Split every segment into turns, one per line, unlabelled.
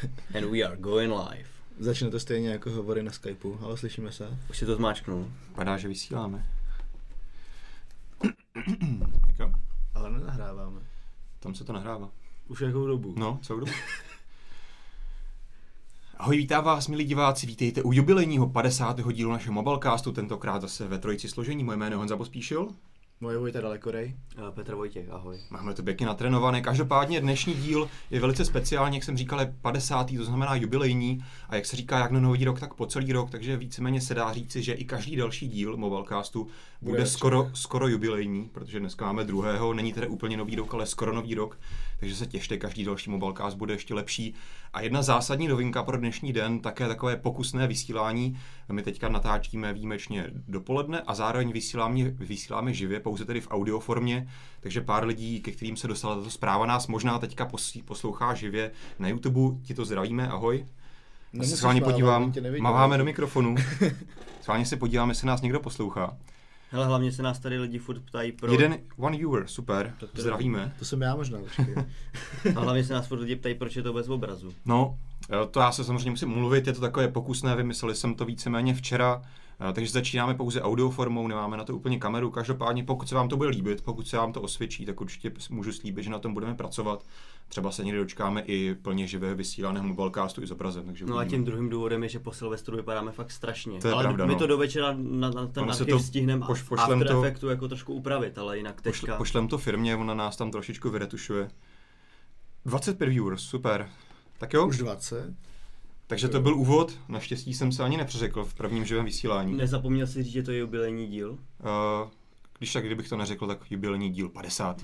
And we are going live.
Začne to stejně jako hovory na Skypeu, ale slyšíme se.
Už si to zmáčknul.
Padá, že vysíláme. tak jo,
Ale nenahráváme.
tam se to nahrává.
Už jakou dobu.
No, celou dobu. Ahoj, vítám vás, milí diváci, vítejte u jubilejního 50. dílu našeho Mobilecastu, tentokrát zase ve trojici složení. Moje jméno je Honza Pospíšil.
Moje Vojta Dalekorej.
Uh, Petr Vojtěch, ahoj.
Máme to pěkně natrénované. Každopádně dnešní díl je velice speciální, jak jsem říkal, je 50. to znamená jubilejní. A jak se říká, jak na nový rok, tak po celý rok, takže víceméně se dá říci, že i každý další díl Mobilecastu bude,
Bude
skoro, skoro jubilejní, protože dneska máme druhého, není tedy úplně nový rok, ale skoro nový rok, takže se těšte, každý další Mobilecast bude ještě lepší. A jedna zásadní novinka pro dnešní den, také takové pokusné vysílání. My teďka natáčíme výjimečně dopoledne a zároveň vysíláme, vysíláme živě, pouze tedy v audioformě, takže pár lidí, ke kterým se dostala tato zpráva, nás možná teďka posl- poslouchá živě na YouTube. Ti to zdravíme, ahoj. Já se schválně
mávat,
podívám, máváme do mikrofonu. Schválně se podívám, jestli nás někdo poslouchá.
Hele, hlavně se nás tady lidi furt ptají pro...
Jeden, one viewer, super,
Tak to-
zdravíme.
To jsem já možná.
A hlavně se nás furt lidi ptají, proč je to bez obrazu.
No, to já se samozřejmě musím mluvit, je to takové pokusné, vymysleli jsem to víceméně včera, takže začínáme pouze audioformou, nemáme na to úplně kameru, každopádně pokud se vám to bude líbit, pokud se vám to osvědčí, tak určitě můžu slíbit, že na tom budeme pracovat. Třeba se někdy dočkáme i plně živého vysílaného mobilecastu i s obrazem. Takže
No a tím druhým důvodem je, že po Silvestru vypadáme fakt strašně.
To je
ale
pravda,
my
no.
to do večera na, na ten
se to
stihneme
poš- pošlem
After
to-
Effectu jako trošku upravit, ale jinak
Pošle,
teďka...
pošlem to firmě, ona nás tam trošičku vyretušuje. 25 viewers, super. Tak jo,
Už 20.
takže to byl úvod, naštěstí jsem se ani nepřeřekl v prvním živém vysílání.
Nezapomněl si říct, že to je jubilejní díl?
Uh, když tak, kdybych to neřekl, tak jubilejní díl 50.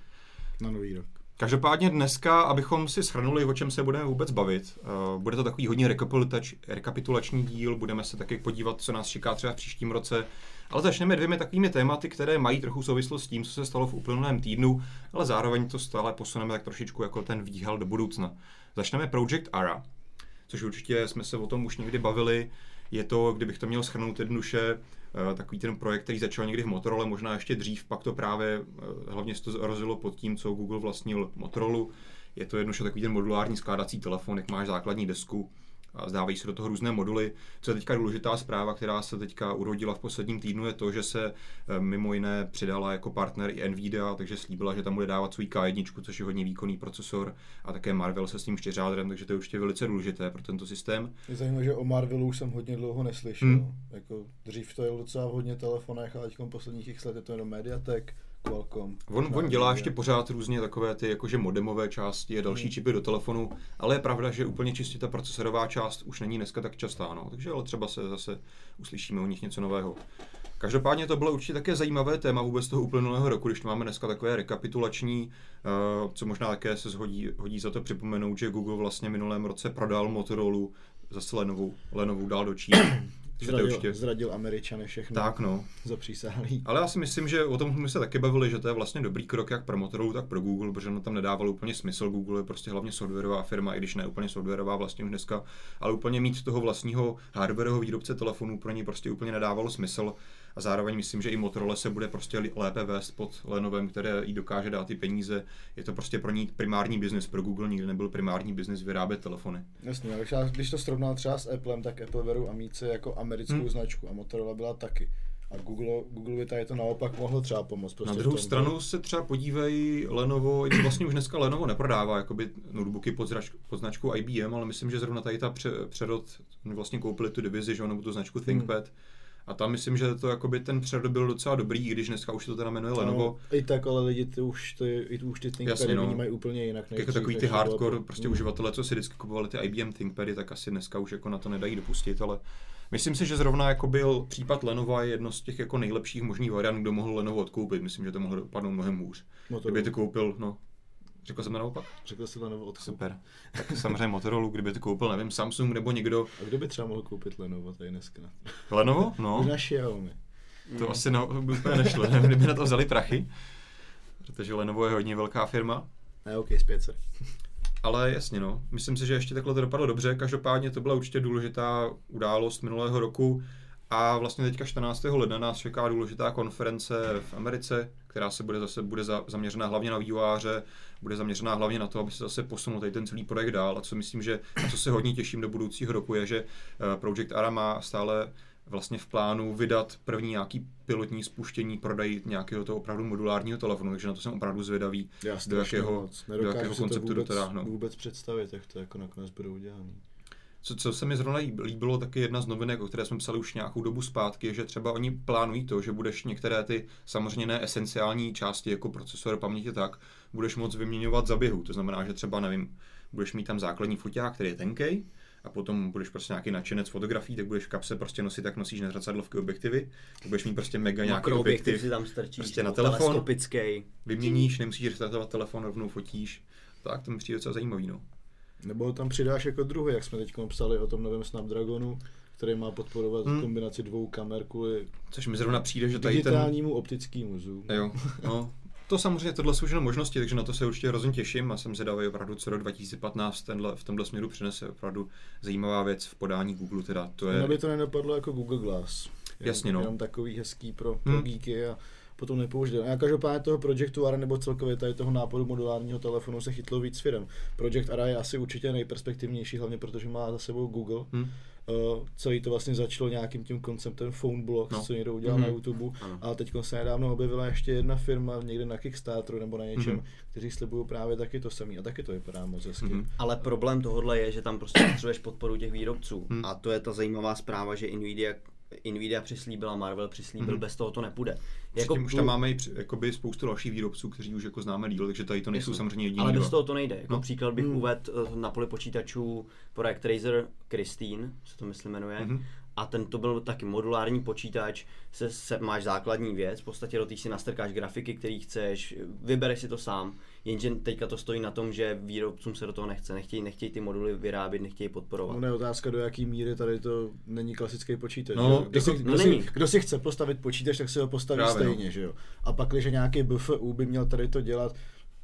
Na nový rok.
Každopádně dneska, abychom si shrnuli, o čem se budeme vůbec bavit, uh, bude to takový hodně rekapitulač, rekapitulační díl, budeme se taky podívat, co nás čeká třeba v příštím roce, ale začneme dvěmi takovými tématy, které mají trochu souvislost s tím, co se stalo v uplynulém týdnu, ale zároveň to stále posuneme tak trošičku jako ten výhel do budoucna. Začneme Project ARA, což určitě jsme se o tom už někdy bavili. Je to, kdybych to měl schrnout jednoduše, eh, takový ten projekt, který začal někdy v Motorola, možná ještě dřív, pak to právě eh, hlavně se to rozjelo pod tím, co Google vlastnil Motorola. Je to jednoduše takový ten modulární skládací telefon, jak máš základní desku zdávají se do toho různé moduly. Co je teďka důležitá zpráva, která se teďka urodila v posledním týdnu, je to, že se eh, mimo jiné přidala jako partner i Nvidia, takže slíbila, že tam bude dávat svůj K1, což je hodně výkonný procesor, a také Marvel se s tím čtyřádrem, takže to je určitě velice důležité pro tento systém.
Je zajímavé, že o Marvelu už jsem hodně dlouho neslyšel.
Hmm.
Jako dřív to je docela v hodně telefonech, ale teď posledních x let je to jenom Mediatek, Qualcomm.
On, on dělá ještě pořád různě takové ty jakože modemové části a další
Hmm.
čipy do telefonu, ale je pravda, že úplně čistě ta procesorová část už není dneska tak častá, no. takže ale třeba se zase uslyšíme o nich něco nového. Každopádně to bylo určitě také zajímavé téma vůbec toho uplynulého roku, když máme dneska takové rekapitulační, uh, co možná také se zhodí, hodí za to připomenout, že Google vlastně minulém roce prodal Motorola zase Lenovo, Lenovo dál do Číny. Takže to
Zradil,
určitě...
zradil Američany všechno.
Tak no.
Zapřísáhlý.
Ale já si myslím, že o tom jsme se taky bavili, že to je vlastně dobrý krok jak pro Motorola, tak pro Google, protože ono tam nedávalo úplně smysl. Google je prostě hlavně softwarová firma, i když ne úplně softwarová vlastně už dneska, ale úplně mít toho vlastního hardwareového výrobce telefonů pro ně prostě úplně nedávalo smysl. A zároveň myslím, že i Motorola se bude prostě lépe vést pod Lenovem, které jí dokáže dát ty peníze. Je to prostě pro ní primární biznis, pro Google nikdy nebyl primární biznis vyrábět telefony.
Jasně, ale když, já- když to srovnal třeba s Applem, tak Apple berou Amice jako americkou
Hmm.
hmm. značku a Motorola byla taky. A Google, Google by tady to naopak mohlo třeba pomoct. Prostě
Na druhou
tom,
stranu se třeba podívej Lenovo, i vlastně už dneska Lenovo neprodává jakoby notebooky pod, zrač, pod značkou IBM, ale myslím, že zrovna tady ta pře, přerod, oni vlastně koupili tu divizi, že ono, nebo tu značku ThinkPad, a tam myslím, že to jakoby ten přerod byl docela dobrý, i když dneska už se to teda jmenuje Lenovo.
No, I tak, ale lidi ty už ty, i tu už ty ThinkPady
no.
vnímají úplně jinak. než
jako takový ty
než to bylo
hardcore
po-
prostě
Mm.
uživatelé, co si vždycky kupovali ty IBM ThinkPady, tak asi dneska už jako na to nedají dopustit, ale myslím si, že zrovna jako byl případ Lenova je jedno z těch jako nejlepších možných variant, kdo mohl Lenovo odkoupit. Myslím, že to mohlo dopadnout mnohem hůř.
Motorola.
Kdyby to koupil, no, řekl jsem to naopak?
Řekl jsi Lenovo odkup.
Super. Tak samozřejmě Motorola, kdyby to koupil, nevím, Samsung nebo někdo.
A kdo by třeba mohl koupit Lenovo tady dneska?
Lenovo? No,
Možná Xiaomi.
to asi no, by úplně nešlo, nevím, kdyby na to vzali prachy. Protože Lenovo je hodně velká firma.
Ne, OK, zpět se.
Ale jasně, no. Myslím si, že ještě takhle to dopadlo dobře. Každopádně to byla určitě důležitá událost minulého roku. A vlastně teďka 14. ledna nás čeká důležitá konference v Americe, která se bude zase bude za, zaměřená hlavně na vývojáře, bude zaměřená hlavně na to, aby se zase posunul tady ten celý projekt dál. A co myslím, že a co se hodně těším do budoucího roku, je, že eh, Project Ara má stále vlastně v plánu vydat první nějaký pilotní spuštění, prodej nějakého toho opravdu modulárního telefonu, takže na to jsem opravdu zvědavý,
Já
do jakého, do jakého konceptu
vůbec,
toho dáhnout.
vůbec představit, jak to jako nakonec bude udělané.
Co, co se mi zrovna líb- líbilo, taky jedna z novinek, o které jsme psali už nějakou dobu zpátky, je, že třeba oni plánují to, že budeš některé ty samozřejmě ne esenciální části, jako procesor, paměť a tak, budeš moc vyměňovat za běhu. To znamená, že třeba, nevím, budeš mít tam základní foťák, který je tenkej, a potom budeš prostě nějaký nadšenec fotografií, tak budeš v kapse prostě nosit, tak nosíš nezrcadlovky objektivy, tak budeš mít prostě mega nějaký objektiv,
si tam strčíš,
prostě na
nebo
telefon. vyměníš, nemusíš restartovat telefon, rovnou fotíš. Tak to mi přijde docela zajímavý, no.
Nebo ho tam přidáš jako druhý, jak jsme teď psali o tom novém Snapdragonu, který má podporovat
Hmm.
kombinaci dvou kamer kvůli
Což mi zrovna přijde, že tady ten...
digitálnímu optickému zoom.
Jo, no. To samozřejmě, tohle jsou všechno možnosti, takže na to se určitě hrozně těším a jsem zvědavý opravdu, co rok 2015 tenhle, v tomhle směru přinese opravdu zajímavá věc v podání Google, teda to je...
Ono by to nedopadlo jako Google Glass.
Jasně, no.
Jenom takový hezký pro, pro
Hmm.
geeky a potom nepoužitelné. A každopádně toho Projectu Ara nebo celkově tady toho nápadu modulárního telefonu se chytlo víc firm. Project Ara je asi určitě nejperspektivnější, hlavně protože má za sebou Google.
Hm.
Uh, celý to vlastně začalo nějakým tím konceptem phone blocks,
No.
co někdo udělal
Mhm.
na YouTube.
Ano.
A teď se nedávno objevila ještě jedna firma někde na Kickstarteru nebo na něčem,
Mhm.
kteří slibují právě taky to samý. A taky to vypadá moc hezky.
Mhm.
Ale problém tohohle je, že tam prostě potřebuješ podporu těch výrobců.
Hmm.
A to je ta zajímavá zpráva, že Nvidia Nvidia přislíbila, Marvel přislíbil,
Mhm.
bez toho to nepůjde.
Jako už tam máme i při- jakoby spoustu dalších výrobců, kteří už jako známe díl, takže tady to nejsou
Jasně.
samozřejmě jediní
Ale bez toho to nejde. Jako
No.
příklad bych
Hmm.
uvedl eh, na poli počítačů projekt Razer Christine, se to myslím jmenuje.
Mhm.
A ten to byl taky modulární počítač, se, se, máš základní věc, v podstatě do té si nastrkáš grafiky, který chceš, vybereš si to sám, jenže teďka to stojí na tom, že výrobcům se do toho nechce, nechtějí, nechtějí ty moduly vyrábět, nechtějí podporovat.
Ono je otázka, do jaký míry tady to není klasický počítač.
No,
kdo,
jako-
si,
no
kdo, si,
není.
kdo si chce postavit počítač, tak si ho postaví
Právě, no.
stejně, že jo. A pak, když nějaký BFU by měl tady to dělat,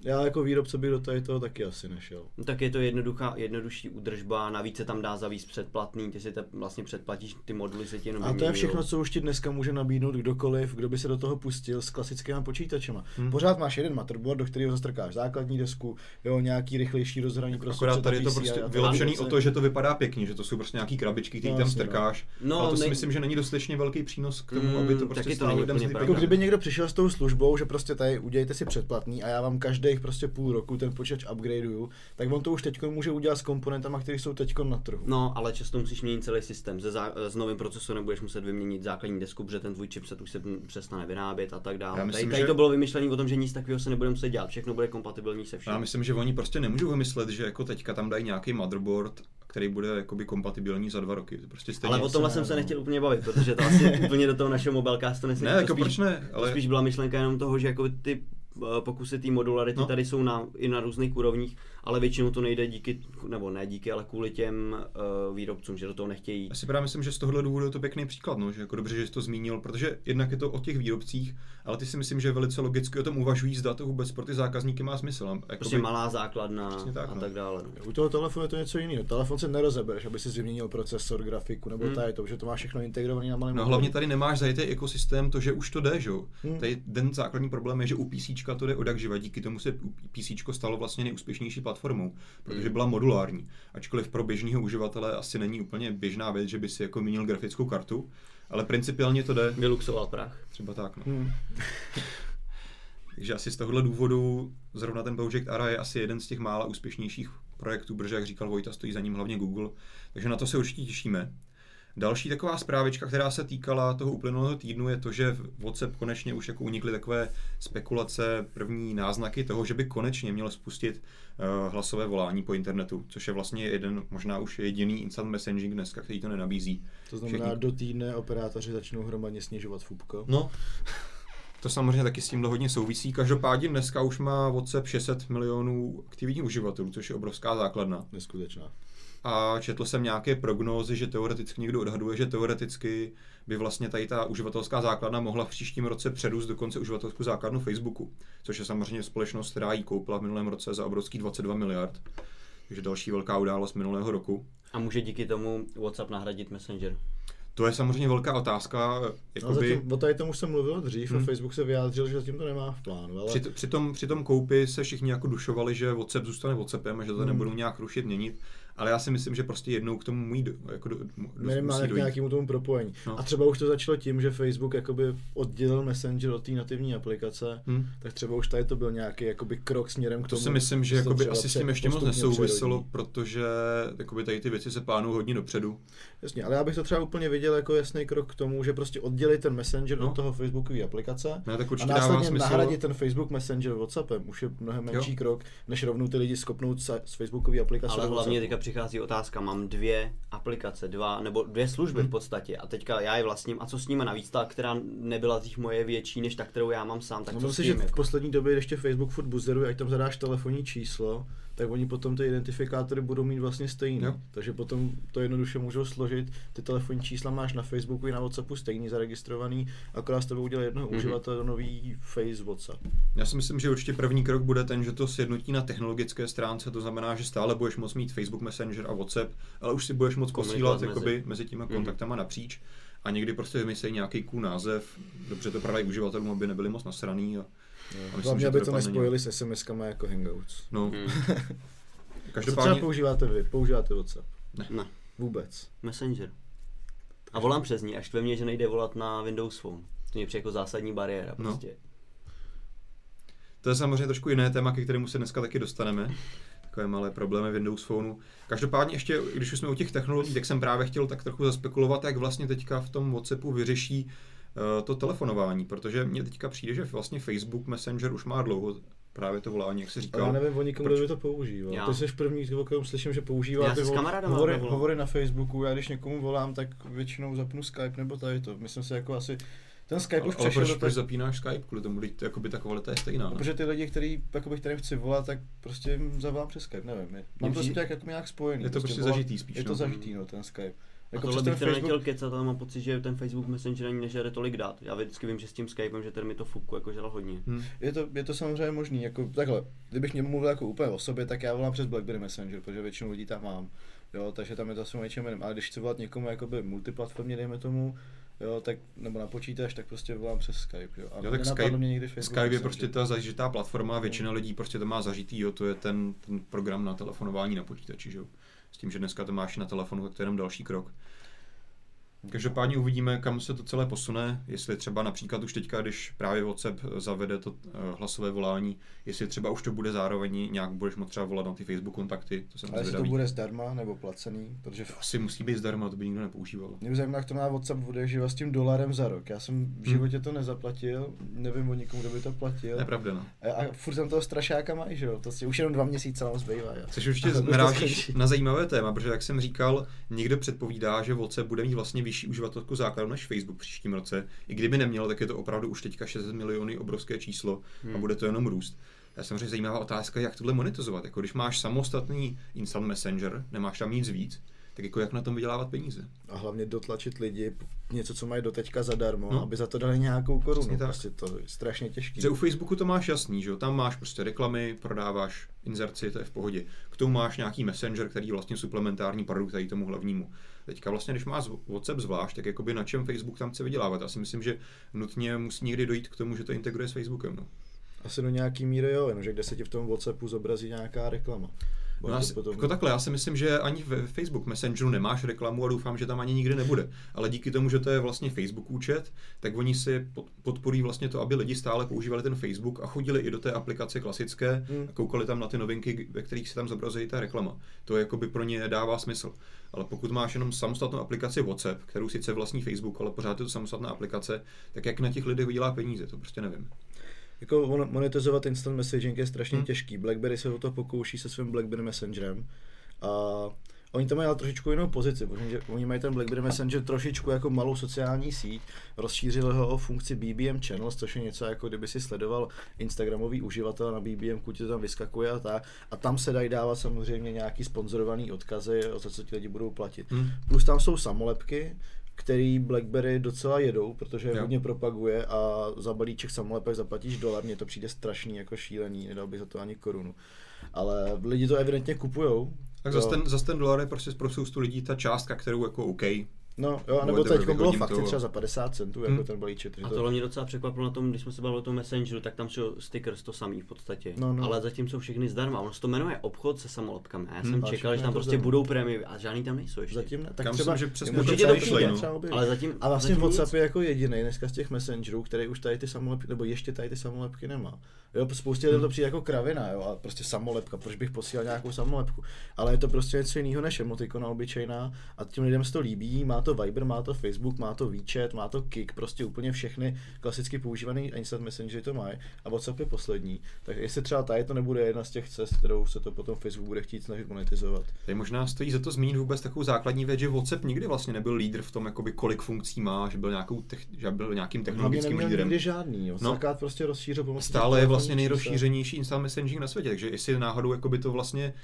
já jako výrobce bych do tady toho taky asi nešel.
No, tak je to jednoduchá, jednodušší údržba, navíc se tam dá zavíst předplatný, ty si te, vlastně předplatíš, ty moduly se ti jenom
A to je všechno, co už ti dneska může nabídnout kdokoliv, kdo by se do toho pustil s klasickými počítačema.
Hmm.
Pořád máš jeden motherboard, do kterého zastrkáš základní desku, jo, nějaký rychlejší rozhraní prostě
Akorát tady je to prostě vylepšený o to, že to vypadá pěkně, že to jsou prostě nějaký krabičky, které
No,
tam
no.
strkáš.
No,
ale to si
nej-
myslím, že není dostatečně velký přínos k tomu,
Mm,
aby to
taky
prostě
to
stálo lidem.
Jako kdyby někdo přišel s tou službou, že prostě tady udělejte si předplatný a já vám každých prostě půl roku ten počítač upgradeuju, tak on to už teď může udělat s komponentama, které jsou teď na trhu.
No, ale často musíš měnit celý systém. Ze zá, s novým procesorem budeš muset vyměnit základní desku, protože ten tvůj chipset už se přestane vyrábět a tak dále.
Já
Tady,
myslím,
tady
že-
to bylo vymyšlené o tom, že nic takového se nebude muset dělat, všechno bude kompatibilní se vším.
Já myslím, že oni prostě nemůžou vymyslet, že jako teďka tam dají nějaký motherboard, který bude jakoby kompatibilní za dva roky. To prostě stejně.
ale o tomhle
ne,
jsem se
no.
nechtěl úplně bavit, protože to asi úplně do toho našeho mobilecastu nesedí.
Ne,
To
jako
spíš,
proč ne,
To
ale
spíš byla myšlenka jenom toho, že jako ty pokusy té modularity
No.
no. tady jsou na, i na různých úrovních, ale většinou to nejde díky, nebo ne díky, ale kvůli těm uh, výrobcům, že do toho nechtějí. jít.
Já si právě myslím, že z tohohle důvodu je to pěkný příklad, no, že jako dobře, že jsi to zmínil, protože jednak je to o těch výrobcích, ale ty si myslím, že velice logicky o tom uvažují, zda to vůbec pro ty zákazníky má smysl. Jakoby,
Prostě malá základna
tak,
a
no.
tak dále. No.
U toho telefonu je to něco jiného. Telefon si nerozebereš, aby si vyměnil procesor, grafiku nebo
Hmm.
hmm. tady to, že to má všechno integrované na malém
No hlavně tady nemáš zajetý ekosystém, to, že už to jde, že jo.
Hmm.
Tady ten základní problém je, že u PC to jde odak živa, díky tomu se PC stalo vlastně nejúspěšnější platformou, protože
Hmm.
byla modulární. Ačkoliv pro běžného uživatele asi není úplně běžná věc, že by si jako měnil grafickou kartu, ale principiálně to jde.
Vyluxoval prach.
Třeba tak, no.
Hmm.
Takže asi z tohohle důvodu zrovna ten Project Ara je asi jeden z těch mála úspěšnějších projektů, protože jak říkal Vojta, stojí za ním hlavně Google, takže na to se určitě těšíme. Další taková zprávička, která se týkala toho uplynulého týdnu, je to, že v WhatsApp konečně už jako unikly takové spekulace, první náznaky toho, že by konečně měl spustit uh, hlasové volání po internetu, což je vlastně jeden, možná už jediný instant messaging dneska, který to nenabízí.
To znamená,
Všichni-
do týdne operátoři začnou hromadně snižovat fupko.
No, to samozřejmě taky s tímhle hodně souvisí. Každopádně dneska už má WhatsApp 600 milionů aktivních uživatelů, což je obrovská základna.
Neskutečná.
A četl jsem nějaké prognózy, že teoreticky někdo odhaduje, že teoreticky by vlastně tady ta uživatelská základna mohla v příštím roce předůst dokonce uživatelskou základnu Facebooku, což je samozřejmě společnost, která ji koupila v minulém roce za obrovský 22 miliard. Takže další velká událost minulého roku.
A může díky tomu WhatsApp nahradit Messenger.
To je samozřejmě velká otázka.
No,
Jakoby,
zatím, o tady tomu jsem mluvil dřív
Hmm.
a Facebook se vyjádřil, že zatím to nemá v plánu. Ale
při, při, tom, při tom koupi se všichni jako dušovali, že WhatsApp zůstane WhatsAppem a že to
Hmm.
nebudou nějak rušit, měnit. Ale já si myslím, že prostě jednou k tomu do, jako do, do,
minimálně
musí
k nějakému tomu propojení.
No.
A třeba už to začalo tím, že Facebook jakoby oddělil Messenger od té nativní aplikace,
Hm?
tak třeba už tady to byl nějaký jakoby krok směrem k
To
tomu.
si myslím, že
to
jakoby asi s tím ještě moc nesouviselo, protože jakoby tady ty věci se plánují hodně dopředu.
Jasně, ale já bych to třeba úplně viděl jako jasný krok k tomu, že prostě oddělit ten Messenger
No.
od toho Facebookové aplikace
Ne, tak
a následně
smysl.
nahradit ten Facebook Messenger WhatsAppem. Už je mnohem menší krok, než rovnou ty lidi skopnout z Facebookové aplikace
Ale hlavně teďka přichází otázka, mám dvě aplikace, dva, nebo dvě služby
Hmm.
v podstatě a teďka já je vlastním a co s nimi navíc, ta, která nebyla dřív moje větší než ta, kterou já mám sám, tak
No,
co
myslím
s
si,
tím?
že v
Jako?
poslední době, když tě Facebook furt buzeruje, ať tam zadáš telefonní číslo, tak oni potom ty identifikátory budou mít vlastně stejný.
Jo.
Takže potom to jednoduše můžou složit. Ty telefonní čísla máš na Facebooku i na WhatsAppu stejný zaregistrovaný, akorát s tebou udělá jednoho
Mhm.
uživatele nový Face WhatsApp.
Já si myslím, že určitě první krok bude ten, že to sjednotí na technologické stránce, to znamená, že stále budeš moct mít Facebook Messenger a WhatsApp, ale už si budeš
Komunikovat
posílat
mezi.
jakoby, mezi těma
Mhm.
kontaktama napříč a někdy prostě vymyslejí nějaký cool název, dobře to prodají uživatelům, aby nebyli moc nasraný. A,
Hlavně,
že
aby
to
nespojili s SMS-kama jako Hangouts.
no,
Hmm.
Co třeba
každopádně,
používáte vy? Používáte WhatsApp?
Ne,
Vůbec.
Messenger. A volám přes ní, až ve mně, že nejde volat na Windows Phone. To mě přijde jako zásadní bariéra
No.
prostě.
to je samozřejmě trošku jiné téma, ke kterému se dneska taky dostaneme. Takové malé problémy Windows Phoneu. Každopádně ještě, když už jsme u těch technologií, tak jsem právě chtěl tak trochu zaspekulovat, jak vlastně teďka v tom WhatsAppu vyřeší to telefonování, protože mně teďka přijde, že vlastně Facebook Messenger už má dlouho právě to volání, jak se
Ale já nevím o nikom, kdo by to používal.
Já.
Ty jsi první, o kterém slyším, že používá
Já
ty hovory, hovory na Facebooku. Já když někomu volám, tak většinou zapnu Skype nebo tady to. Myslím si jako asi... Ten Skype
Ale,
už
ale proč,
do
proč
té...
zapínáš Skype kvůli tomu, teď jakoby ta kvalita je stejná.
No,
Ne?
protože ty lidi, který, jakoby, kterým chci volat, tak prostě jim zavolám přes Skype, nevím. je- Mám to
přijde-
tak jako nějak spojený.
Je to prostě
volám-
zažitý spíš,
Je to
no.
zažitý, no, ten Skype.
A
Jako
tohle
přes ten
bych teda
Facebook,
nechtěl kecat, ale mám pocit, že ten Facebook Messenger ani nežere tolik dát. Já vždycky vím, že s tím Skypem, že ten mi to fupku jako žral hodně.
Hm.
je to, je to samozřejmě možný, jako takhle, kdybych mě mluvil jako úplně o sobě, tak já volám přes BlackBerry Messenger, protože většinu lidí tam mám, jo, takže tam je to asi něčem jiném, ale když chci volat někomu jakoby multiplatformně, dejme tomu, jo, tak, nebo na počítač, tak prostě volám přes Skype, jo, a
Jo, tak Skype-
mě nikdy Facebook
Skype je prostě ta zažitá platforma, většina lidí prostě to má zažitý, jo, to je ten, ten program na telefonování na počítači, že jo. S tím, že dneska to máš na telefonu, tak to je jenom další krok. Každopádně uvidíme, kam se to celé posune, jestli třeba například už teďka, když právě WhatsApp zavede to eh, hlasové volání, jestli třeba už to bude zároveň nějak budeš moct třeba volat na ty Facebook kontakty, to jsem
Ale jestli to bude zdarma nebo placený, protože
To asi musí být zdarma, to by nikdo nepoužíval.
Mě by zajímalo, jak to má WhatsApp odehřívat s tím dolarem za rok. Já jsem v životě to nezaplatil, nevím o nikomu, kdo by to platil.
To je pravda, no.
A, a furt tam toho strašáka mají, že jo? To si už jenom dva měsíce nám zbývá. Jo?
Což určitě narážíš
skončí.
na zajímavé téma, protože jak jsem říkal, někdo předpovídá, že WhatsApp bude mít vlastně vyšší uživatelskou základnu než Facebook v příštím roce. I kdyby neměl, tak je to opravdu už teďka 6 miliony obrovské číslo a
Hmm.
bude to jenom růst. A je samozřejmě zajímavá otázka, jak tohle monetizovat. Jako když máš samostatný instant messenger, nemáš tam nic víc, tak jako jak na tom vydělávat peníze.
A hlavně dotlačit lidi, něco, co mají doteďka zadarmo,
No.
aby za to dali nějakou korunu.
Přesně tak.
Prostě to je strašně těžké.
Že u Facebooku to máš jasný, že jo? Tam máš prostě reklamy, prodáváš inzerci, to je v pohodě. K tomu máš nějaký messenger, který je vlastně suplementární produkt tady tomu hlavnímu. Teďka vlastně, když máš WhatsApp zvlášť, tak jakoby na čem Facebook tam chce vydělávat. Já si myslím, že nutně musí někdy dojít k tomu, že to integruje s Facebookem. No.
Asi do nějaký míry jo, jenomže kde se ti v tom WhatsAppu zobrazí nějaká reklama.
No, já si, jako takhle, já si myslím, že ani ve Facebook Messengeru nemáš reklamu a doufám, že tam ani nikdy nebude. Ale díky tomu, že to je vlastně Facebook účet, tak oni si pod- podporují vlastně to, aby lidi stále používali ten Facebook a chodili i do té aplikace klasické
Hmm.
a koukali tam na ty novinky, ve kterých se tam zobrazuje ta reklama. To jakoby pro ně dává smysl. Ale pokud máš jenom samostatnou aplikaci WhatsApp, kterou sice vlastní Facebook, ale pořád je to samostatná aplikace, tak jak na těch lidech vydělá peníze, to prostě nevím.
Jako mon- monetizovat instant messaging je strašně
Hmm.
hmm. těžký. BlackBerry se o to pokouší se svým BlackBerry Messengerem. A oni tam mají ale trošičku jinou pozici, protože oni mají ten BlackBerry Messenger trošičku jako malou sociální síť, rozšířili ho o funkci BBM Channels, což je něco jako kdyby si sledoval Instagramový uživatel na BBM, ti to tam vyskakuje a tak. A tam se dají dávat samozřejmě nějaký sponzorovaný odkazy, za co ti lidi budou platit.
Hmm.
Plus tam jsou samolepky, který BlackBerry docela jedou, protože je
Jo.
hodně propaguje a za balíček samolepek zaplatíš dolar, mně to přijde strašný jako šílený, nedal bych za to ani korunu. Ale lidi to evidentně kupujou.
Tak zase ten, zas ten dolar je prostě pro spoustu lidí ta částka, kterou jako OK,
No jo, nebo teď bylo fakt třeba za 50 centů, jako
Hmm.
ten balíček.
A
to-
tohle mě docela překvapilo na tom, když jsme se bavili o tom Messengeru, tak tam šel stickers to samý v podstatě.
No, no.
Ale zatím jsou všechny zdarma. Ono se to jmenuje obchod se samolepkami. A já jsem
Hmm.
Čekal, že tam prostě
zdarma.
budou prémie a žádný tam nejsou ještě.
Zatím ne, tak třeba,
myslím, že přesně
určitě
třeba
to
přijde,
přijde,
no.
Ale zatím,
A vlastně
zatím
WhatsApp
nic.
je jako jediný dneska z těch messengerů, který už tady ty samolepky, nebo ještě tady ty samolepky nemá. Jo, spoustě lidem to přijde jako kravina, jo, a prostě samolepka, proč bych posílal nějakou samolepku. Ale je to prostě něco jiného než emotikona obyčejná a těm lidem se to líbí, má to Viber, má to Facebook, má to WeChat, má to Kik, prostě úplně všechny klasicky používané instant messengery to mají a WhatsApp je poslední. Tak jestli třeba tady to nebude jedna z těch cest, kterou se to potom Facebook bude chtít snažit monetizovat.
Tady možná stojí za to zmínit vůbec takovou základní věc, že WhatsApp nikdy vlastně nebyl lídr v tom, jakoby kolik funkcí má, že byl, nějakou tech, že byl nějakým technologickým
neměl
lídrem.
nikdy žádný, jo.
No.
Prostě rozšířil pomocí
Stále je vlastně nejrozšířenější instant messaging na světě, takže jestli náhodou jakoby to vlastně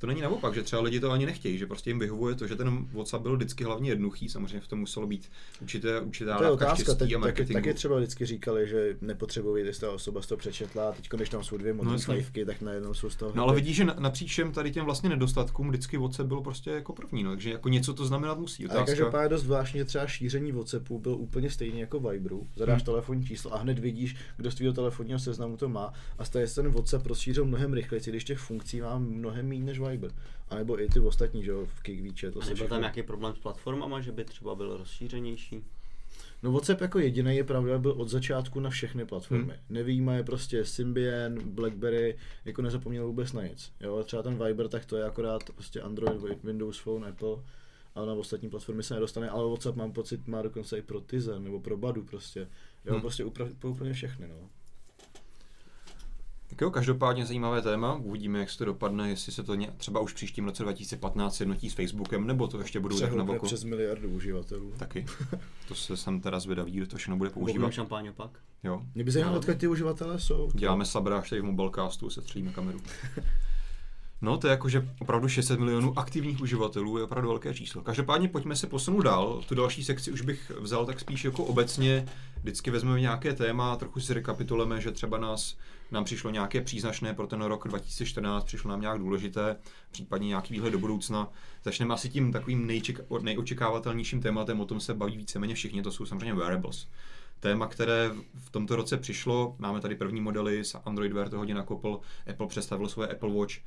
to není naopak, že třeba lidi to ani nechtějí, že prostě jim vyhovuje to, že ten WhatsApp byl vždycky hlavně jednoduchý, samozřejmě v tom muselo být určité, určitá
To je otázka, teď,
a
taky,
marketingu.
taky třeba vždycky říkali, že nepotřebují, jestli ta osoba to přečetla a teď, když tam jsou dvě
jasně.
no, tak najednou jsou z toho.
No ale vidíš, že na- napříč všem tady těm vlastně nedostatkům vždycky WhatsApp byl prostě jako první, no, takže jako něco to znamenat musí. Otázka,
každopádně dost zvláštní, že třeba šíření WhatsAppu byl úplně stejný jako Viberu. Zadáš
Hmm.
telefonní číslo a hned vidíš, kdo z tvého telefonního seznamu to má. A stále se ten WhatsApp rozšířil mnohem rychleji, když těch funkcí má mnohem méně než Viber. A nebo i ty ostatní, že jo, v Kik, WeChat, to
Nebyl tam nějaký problém s platformama, že by třeba byl rozšířenější?
No WhatsApp jako jediný je pravda, byl od začátku na všechny platformy. Hmm. Nevýjímaje prostě Symbian, Blackberry, jako nezapomněl vůbec na nic. Jo, třeba ten Viber, tak to je akorát prostě Android, Windows Phone, Apple, ale na ostatní platformy se nedostane, ale WhatsApp mám pocit, má dokonce i pro Tizen nebo pro Badu prostě. Jo,
Hmm.
hmm. prostě upra- pro úplně všechny, no.
Tak jo, každopádně zajímavé téma, uvidíme, jak se to dopadne, jestli se to ně, třeba už v příštím roce 2015 jednotí s Facebookem, nebo to ještě budou tak na boku.
přes miliardu uživatelů.
Taky. To se jsem teda zvědavý, kdo to všechno bude
Používat šampáň pak?
Jo.
Mě by zajímalo, odkud ty uživatelé jsou.
Děláme sabráž tady v mobilecastu, se střelíme kameru. No, to je jako, že opravdu 600 milionů aktivních uživatelů je opravdu velké číslo. Každopádně pojďme se posunout dál. Tu další sekci už bych vzal tak spíš jako obecně. Vždycky vezmeme nějaké téma, trochu si rekapitulujeme, že třeba nás, nám přišlo nějaké příznačné pro ten rok 2014, přišlo nám nějak důležité, případně nějaký výhled do budoucna. Začneme asi tím takovým nejček- nejočekávatelnějším tématem, o tom se baví víceméně všichni, to jsou samozřejmě wearables. Téma, které v tomto roce přišlo, máme tady první modely, z Android Wear to hodně nakopl, Apple představil svoje Apple Watch, eh,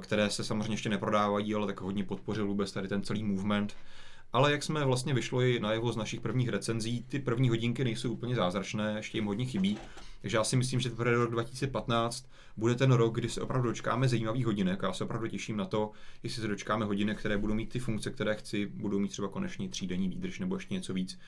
které se samozřejmě ještě neprodávají, ale tak hodně podpořil vůbec tady ten celý movement. Ale jak jsme vlastně vyšli na jeho z našich prvních recenzí, ty první hodinky nejsou úplně zázračné, ještě jim hodně chybí. Takže já si myslím, že teprve rok 2015 bude ten rok, kdy se opravdu dočkáme zajímavých hodinek. Já se opravdu těším na to, jestli se dočkáme hodinek, které budou mít ty funkce, které chci, budou mít třeba konečně třídenní výdrž nebo ještě něco víc.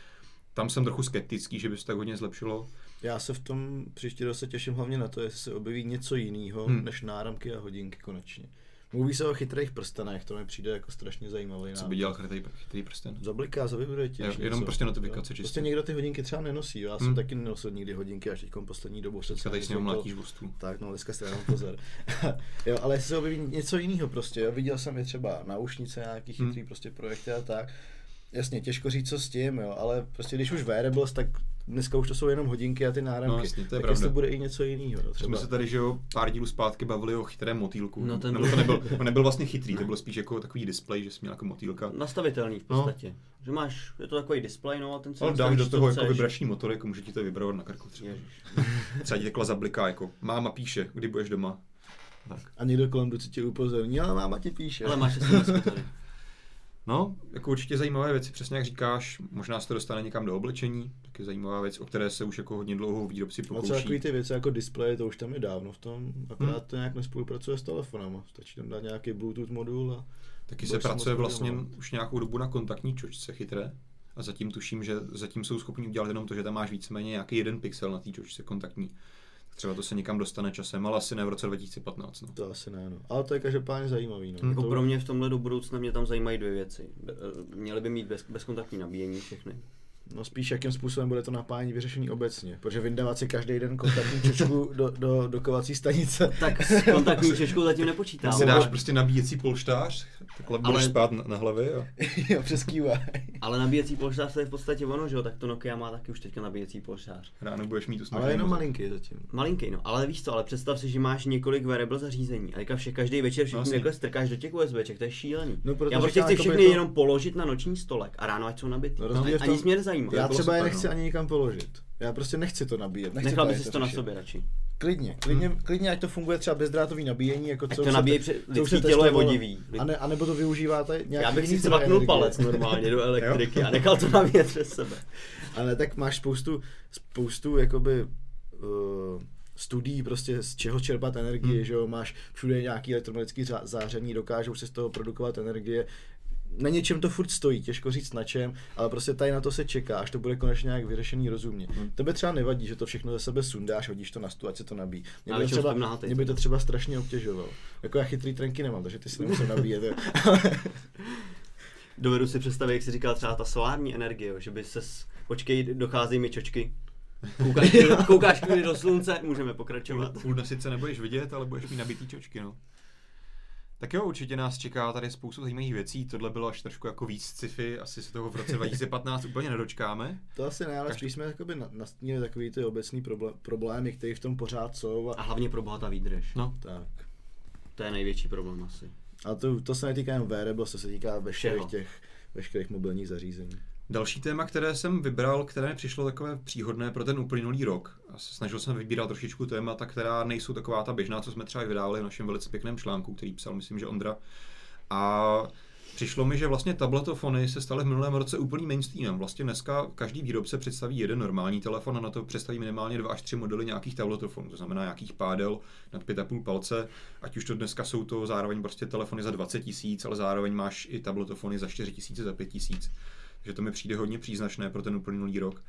Tam jsem trochu skeptický, že by se tak hodně zlepšilo.
Já se v tom příští rok se těším hlavně na to, jestli se objeví něco jiného
hmm.
než náramky a hodinky konečně. Mluví se o chytrých prstenech, to mi přijde jako strašně zajímavý
Co by dělal chytrý, chytrý prsten?
Zabliká, zavibruje ti.
Jo,
až
jenom
něco.
prostě notifikace
Jo.
čistě.
Prostě někdo ty hodinky třeba nenosí, jo. já
Hmm.
jsem taky nenosil nikdy hodinky, až teď poslední dobu. se
Dneska tady s mlátíš ústu.
Tak, no, dneska si dávám pozor. jo, ale jestli se objeví něco jiného prostě, jo. Viděl jsem je třeba náušnice, nějaký
Hmm.
chytrý prostě projekty a tak. Jasně, těžko říct, co s tím, jo, ale prostě když už wearables, tak dneska už to jsou jenom hodinky a ty náramky.
No, jasně, to je
tak
pravda.
jestli bude i něco jiného. No,
Jsme
třeba.
se tady, že jo, pár dílů zpátky bavili o chytrém motýlku.
No, ten
Nebo to nebyl, on nebyl vlastně chytrý, to byl spíš jako takový displej, že jsi měl jako motýlka.
Nastavitelný v
No.
podstatě. Že máš, je to takový displej, no a ten si
Ale dáš do toho jako vibrační motor, jako může ti to vibrovat na krku třeba.
Ježiš.
Třeba ti takhle zabliká, jako máma píše, kdy budeš doma. Tak.
A někdo kolem duci tě upozorní, ale máma ti píše.
Ale máš SMS tady.
No, jako určitě zajímavé věci, přesně jak říkáš, možná se to dostane někam do oblečení, taky zajímavá věc, o které se už jako hodně dlouho výrobci
No
pokouší.
takový ty věci jako displeje, to už tam je dávno v tom, akorát
Hmm.
to nějak nespolupracuje s telefonama. Stačí tam dát nějaký Bluetooth modul a
Taky se pracuje vlastně
podívat.
už nějakou dobu na kontaktní čočce chytré. A zatím tuším, že zatím jsou schopni udělat jenom to, že tam máš víceméně nějaký jeden pixel na té čočce kontaktní. Tak třeba to se někam dostane časem, ale asi ne v roce 2015. No.
to asi ne, no. Ale to je každopádně zajímavý, no.
Hmm.
Jako
to,
pro mě v tomhle do budoucna mě tam zajímají dvě věci. Eh, Měly by mít bez, bezkontaktní nabíjení všechny.
No spíš jakým způsobem bude to napájení vyřešení obecně, protože vyndávat si každý den kontaktní čočku do, do, do kovací stanice.
Tak s kontaktní čočkou zatím nepočítám.
Si dáš prostě nabíjecí polštář, takhle
Ale-
budeš spát na, na hlavě a
jo, přes
ale nabíjecí polštář to je v podstatě ono, že jo, tak to Nokia má taky už teďka nabíjecí polštář.
ráno budeš mít usmažený
Ale jenom malinký zatím.
Malinký, no, ale víš co, ale představ si, že máš několik wearable zařízení a teďka vše, každý večer všichni
Vlastně.
takhle strkáš do těch USBček, to je šílený.
No,
Já prostě chci
jakoby
všechny
to-
jenom položit na noční stolek a ráno ať jsou nabitý.
No,
No, ani mě nezajímá.
Já
bylo
třeba je
super,
nechci
no.
ani nikam položit. Já prostě nechci to nabíjet. Nechci
Nechal bys si to na sobě radši.
Klidně, klidně, klidně, ať to funguje třeba bezdrátový nabíjení, jako
Ať
co
to
už se
nabíjí před-
co se
lidský tělo je vodivý.
A, ne, a nebo to využíváte nějaký
Já bych si cvaknul palec normálně do elektriky a nechal to nabíjet přes sebe.
Ale tak máš spoustu, spoustu jakoby uh, studií prostě z čeho čerpat energii,
Hmm.
že jo, máš všude nějaký elektromagnetický zá- záření, dokážou si z toho produkovat energie. Na něčem to furt stojí, těžko říct na čem, ale prostě tady na to se čeká, až to bude konečně nějak vyřešený rozumně.
Hmm.
Tebe třeba nevadí, že to všechno ze sebe sundáš, hodíš to na stůl, ať se to nabíjí. Mě, by třeba, mě by to třeba strašně obtěžovalo. Jako já chytrý trenky nemám, takže ty si nemusím nabíjet.
Dovedu si představit, jak si říkal třeba ta solární energie, jo, že by se, počkej, docházejí mi čočky. Koukáš, koukáš chvíli do slunce, můžeme pokračovat.
Půl dne sice nebudeš vidět, ale budeš mít nabitý čočky, no. Tak jo, určitě nás čeká tady spoustu zajímavých věcí. Tohle bylo až trošku jako víc sci-fi, asi se toho v roce 2015 úplně nedočkáme.
To asi ne, ale
Každý-
spíš jsme jakoby na- nastínili takový ty obecný problém, problémy, které v tom pořád jsou.
A
A,
hlavně pro boha ta výdrž.
No,
tak.
To je největší problém asi.
A to, to se netýká jen wearables, to se týká veškerých těch veškerých mobilních zařízení.
Další téma, které jsem vybral, které mi přišlo takové příhodné pro ten uplynulý rok. Snažil jsem vybírat trošičku témata, která nejsou taková ta běžná, co jsme třeba vydávali v našem velice pěkném článku, který psal, myslím, že Ondra. A přišlo mi, že vlastně tabletofony se staly v minulém roce úplný mainstreamem. Vlastně dneska každý výrobce představí jeden normální telefon a na to představí minimálně dva až tři modely nějakých tabletofonů, to znamená nějakých pádel nad 5,5 palce, ať už to dneska jsou to zároveň prostě telefony za 20 tisíc, ale zároveň máš i tabletofony za 4 tisíce, za 5 tisíc. Takže to mi přijde hodně příznačné pro ten uplynulý rok.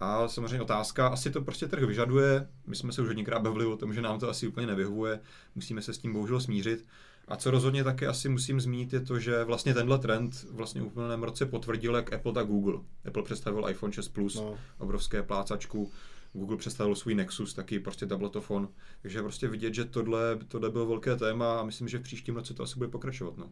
A samozřejmě otázka, asi to prostě trh vyžaduje. My jsme se už hodněkrát bavili o tom, že nám to asi úplně nevyhovuje. Musíme se s tím bohužel smířit. A co rozhodně taky asi musím zmínit, je to, že vlastně tenhle trend vlastně v uplynulém roce potvrdil jak Apple, tak Google. Apple představil iPhone 6 Plus,
No.
obrovské plácačku. Google představil svůj Nexus, taky prostě tabletofon. Takže prostě vidět, že tohle, tohle bylo velké téma a myslím, že v příštím roce to asi bude pokračovat. No.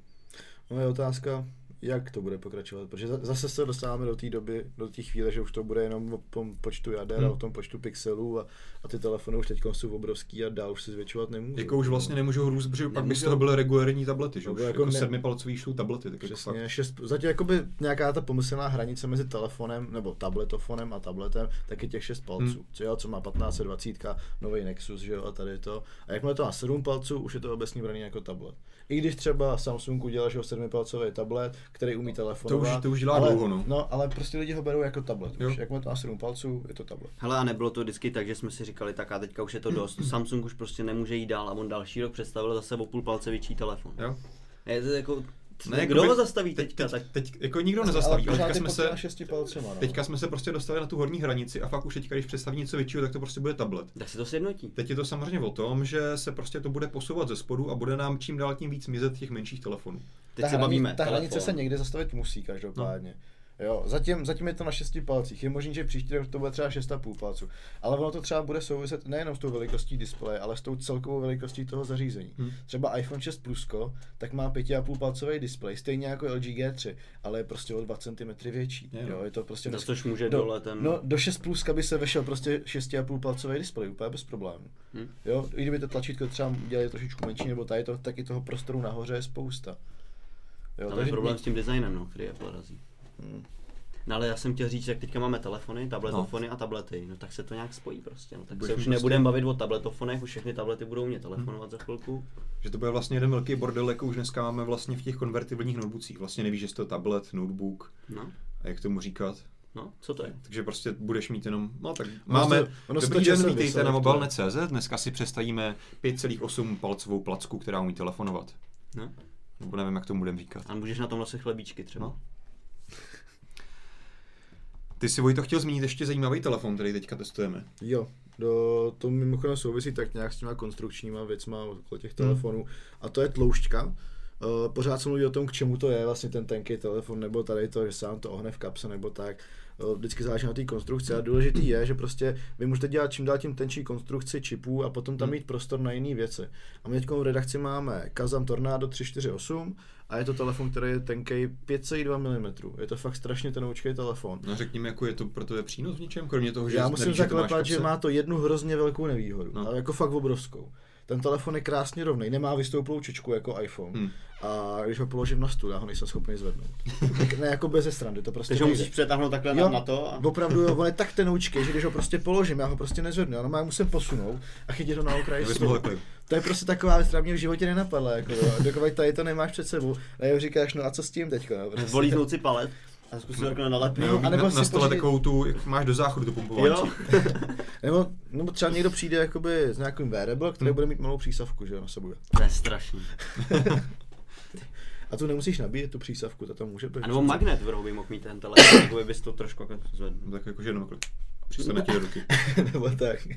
No je otázka, jak to bude pokračovat, protože za- zase se dostáváme do té doby, do té chvíle, že už to bude jenom o tom počtu jader
Hmm.
a o tom počtu pixelů a, a ty telefony už teď jsou obrovský a dál už se zvětšovat nemůžou.
Jako už vlastně nemůžou růst, protože pak by z toho byly regulární tablety, že už
jako
jako,
ne-
sedmipalcový jsou tablety. Tak jako fakt.
Přesně, šest, zatím jakoby nějaká ta pomyslná hranice mezi telefonem nebo tabletofonem a tabletem, tak je těch 6 palců,
Hmm.
co, jo, co má 1520, nový Nexus, že jo, a tady to. A jakmile to má 7 palců, už je to obecně braný jako tablet. I když třeba Samsung udělal, že 7 tablet, který umí telefonovat.
to už dělá
ale,
dlouho, no.
no. ale prostě lidi ho berou jako tablet.
Jo.
Už, jakmile to má 7 palců, je to tablet.
Hele, a nebylo to vždycky tak, že jsme si říkali, tak a teďka už je to dost. Samsung už prostě nemůže jít dál a on další rok představil zase o půl palce větší telefon.
Jo?
Je to jako,
Ne, jako
kdo
by-
ho zastaví
teď,
teďka?
teď,
tak
teď, jako nikdo nezastaví, ale teďka jsme, se,
těma 6 palcema, no.
teďka jsme se prostě dostali na tu horní hranici a fakt už teďka, když představí něco většího, tak to prostě bude tablet.
tak si to sjednotí.
Teď je to samozřejmě o tom, že se prostě to bude posouvat ze spodu a bude nám čím dál tím víc mizet těch menších telefonů.
Teď
ta
se bavíme.
Ta hranice
telefon.
se někde zastavit musí každopádně. Jo, zatím, zatím je to na 6 palcích. Je možné, že příští rok to bude třeba 6,5 palců. Ale ono to třeba bude souviset nejenom s tou velikostí displeje, ale s tou celkovou velikostí toho zařízení.
Hmm.
Třeba iPhone 6 Plusko, tak má 5,5 palcový displej, stejně jako LG G3, ale je prostě o 2 cm větší.
Je, no.
Jo, je to prostě dnes-
což může
do,
dole ten...
No, do 6 pluska by se vešel prostě 6,5 palcový displej, úplně bez problémů.
Hm.
Jo, i kdyby to tlačítko třeba udělali trošičku menší, nebo tady to, taky toho prostoru nahoře je spousta. Jo,
Tam je problém s tím designem, no, který Apple razí.
Hmm.
No ale já jsem chtěl říct, jak teďka máme telefony, tabletofony no. a tablety, no tak se to nějak spojí prostě. No, tak
Budeš
se už
prostě-
nebudeme bavit o tabletofonech, už všechny tablety budou umět telefonovat za chvilku.
Že to bude vlastně jeden velký bordel, jako už dneska máme vlastně v těch konvertibilních notebookcích. Vlastně nevíš, že je to tablet, notebook
No,
a jak tomu říkat.
no, co to je?
Takže prostě budeš mít jenom, no tak
Ono
máme,
ono se to
dobrý den, vítejte na mobilne.cz, dneska si představíme 5,8 palcovou placku, která umí telefonovat.
No?
Nebo nevím, jak tomu budeme říkat.
A můžeš na tom nosit chlebíčky třeba.
No. Ty si Vojto chtěl zmínit ještě zajímavý telefon, který teďka testujeme.
Jo, do, to mimochodem souvisí tak nějak s těma konstrukčníma věcma okolo těch telefonů. A to je tloušťka. Uh, pořád se mluví o tom, k čemu to je vlastně ten tenký telefon, nebo tady to, že se vám to ohne v kapse, nebo tak. Vždycky záleží na té konstrukci a důležitý je, že prostě vy můžete dělat čím dál tím tenčí konstrukci čipů a potom tam
Hmm.
mít prostor na jiné věci. A my teď v redakci máme Kazam Tornado 348 a je to telefon, který je tenkej 5,2 mm. Je to fakt strašně tenoučký telefon.
No řekněme, jako je to pro tebe přínos v něčem, kromě toho, že
Já musím
nevíš,
zaklepat, že má to jednu hrozně velkou nevýhodu,
no.
ale jako fakt obrovskou. Ten telefon je krásně rovný, nemá vystouplou čičku jako iPhone.
Hmm.
A když ho položím na stůl, já ho nejsem schopný zvednout. Tak ne jako bez strandy, to prostě
Takže ho musíš přetáhnout takhle na,
Jo,
na to a...
Opravdu, jo, on je tak tenoučký, že když ho prostě položím, já ho prostě nezvednu, já já musím posunout a chytit ho na
takhle.
To je prostě taková věc, která mě v životě nenapadla, jako jo. Dokud tady to nemáš před sebou, a já říkáš, no a co s tím teďko, jo, prostě.
Volíznout si palec a zkusit to takhle nalepit.
Nebo
anebo
na,
si
na stole
pořídit-
takovou tu, jak máš do záchodu to pumpování.
Jo,
Nebo, nebo třeba někdo přijde jakoby s nějakým wearable, který
Hmm.
bude mít malou přísavku, že jo, na sebou.
to je strašný.
A tu nemusíš nabíjet tu přísavku, to tam může být.
A nebo magnet v rohu by mohl mít ten telefon, jako bys to trošku jako zvedl.
No, tak jakože jenom takhle. Přistane ti do ruky.
nebo tak.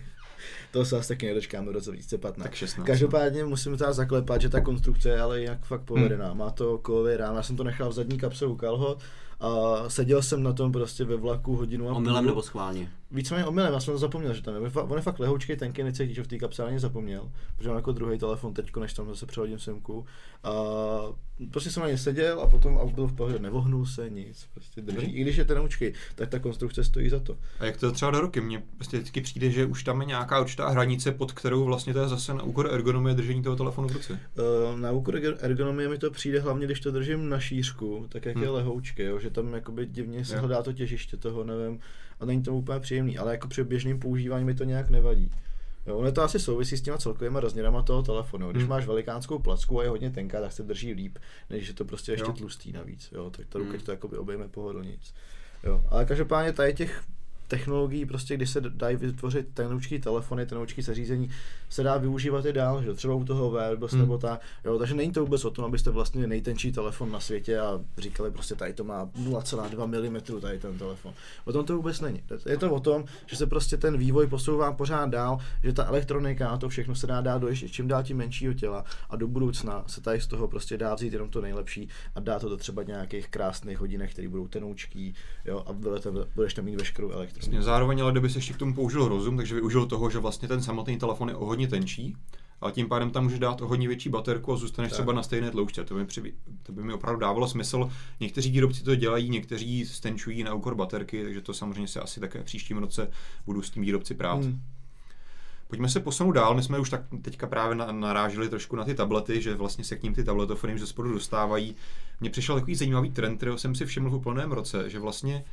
To se asi taky nedočkám do roce 2015.
Tak 16.
Každopádně musím teda zaklepat, že ta konstrukce je ale jinak fakt povedená. Má to kovový rám, já jsem to nechal v zadní kapse u kalhot a seděl jsem na tom prostě ve vlaku hodinu a
Omylem
půl.
nebo schválně.
Víceméně omylem, já jsem to zapomněl, že tam je. On je fakt lehoučkej, tenký, necítí, že v té kapse ani zapomněl, protože mám jako druhý telefon teď, než tam zase přehodím semku. A prostě jsem na ně seděl a potom a byl v pohodě, nevohnul se nic, prostě drží.
Dobrý.
I když je tenoučkej, tak ta konstrukce stojí za to.
A jak to třeba do roky? Mně prostě vždycky přijde, že už tam je nějaká určitá hranice, pod kterou vlastně to je zase na úkor ergonomie držení toho telefonu v ruce.
Eh, Na úkor ergo- ergonomie mi to přijde hlavně, když to držím na šířku, tak jak
Hmm.
je lehoučky, jo, že tam jakoby divně se hledá to těžiště toho, nevím, a není to úplně příjemný, ale jako při běžném používání mi to nějak nevadí. Jo, ono to asi souvisí s těma celkovými rozměrama toho telefonu. Když
Hmm.
máš velikánskou placku a je hodně tenká, tak se drží líp, než je to prostě ještě
Jo.
tlustý navíc. Jo, tak ta ruka
Hmm.
to jakoby obejme pohodlnějc. Jo, ale každopádně tady těch technologií, prostě když se dají vytvořit tenoučký telefony, tenoučký zařízení, se dá využívat i dál, že? třeba u toho wearables
Hmm.
nebo tak. Jo, takže není to vůbec o tom, abyste vlastně nejtenčí telefon na světě a říkali prostě tady to má 0,2 mm tady ten telefon. O tom to vůbec není. Je to o tom, že se prostě ten vývoj posouvá pořád dál, že ta elektronika a to všechno se dá dát do ještě čím dál tím menšího těla a do budoucna se tady z toho prostě dá vzít jenom to nejlepší a dá to do třeba nějakých krásných hodinek, které budou tenoučký, jo, a budete, budeš tam mít veškerou elektroniku.
Vlastně zároveň ale kdyby se ještě k tomu použil rozum, takže využil toho, že vlastně ten samotný telefon je o hodně tenčí, a tím pádem tam může dát o hodně větší baterku a zůstaneš
Tak.
třeba na stejné dlouhčce. To by, při, to by mi opravdu dávalo smysl. Někteří výrobci to dělají, někteří stenčují na úkor baterky, takže to samozřejmě se asi také v příštím roce budou s tím výrobci prát.
Hmm.
Pojďme se posunout dál, my jsme už tak teďka právě na- naráželi trošku na ty tablety, že vlastně se k ním ty tabletofony ze spodu dostávají. Mně přišel takový zajímavý trend, kterého jsem si všiml v úplném roce, že vlastně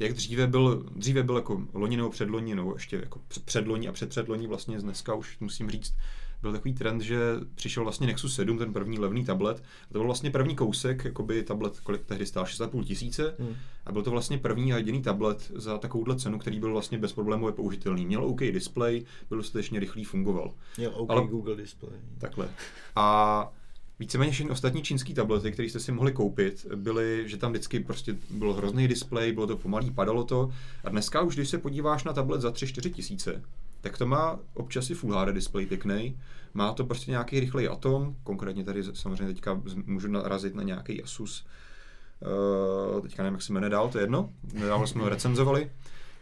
jak dříve byl, dříve byl jako loni nebo předloni, nebo ještě jako před- předloni a předpředloni vlastně z dneska už musím říct, byl takový trend, že přišel vlastně Nexus 7, ten první levný tablet, a to byl vlastně první kousek, jakoby tablet, kolik tehdy stál, 6,5 tisíce,
Hmm.
a byl to vlastně první a jediný tablet za takovouhle cenu, který byl vlastně bezproblémově použitelný. Měl OK display, byl dostatečně rychlý, fungoval.
Měl OK
Ale...
Google Display.
Takhle. A víceméně všechny ostatní čínský tablety, které jste si mohli koupit, byly, že tam vždycky prostě byl hrozný displej, bylo to pomalý, padalo to. A dneska už, když se podíváš na tablet za 3-4 tisíce, tak to má občas i Full HD display pěkný, má to prostě nějaký rychlej atom, konkrétně tady samozřejmě teďka můžu narazit na nějaký Asus, uh, teďka nevím, jak se jmenuje dál, to je jedno, nedávno jsme ho recenzovali.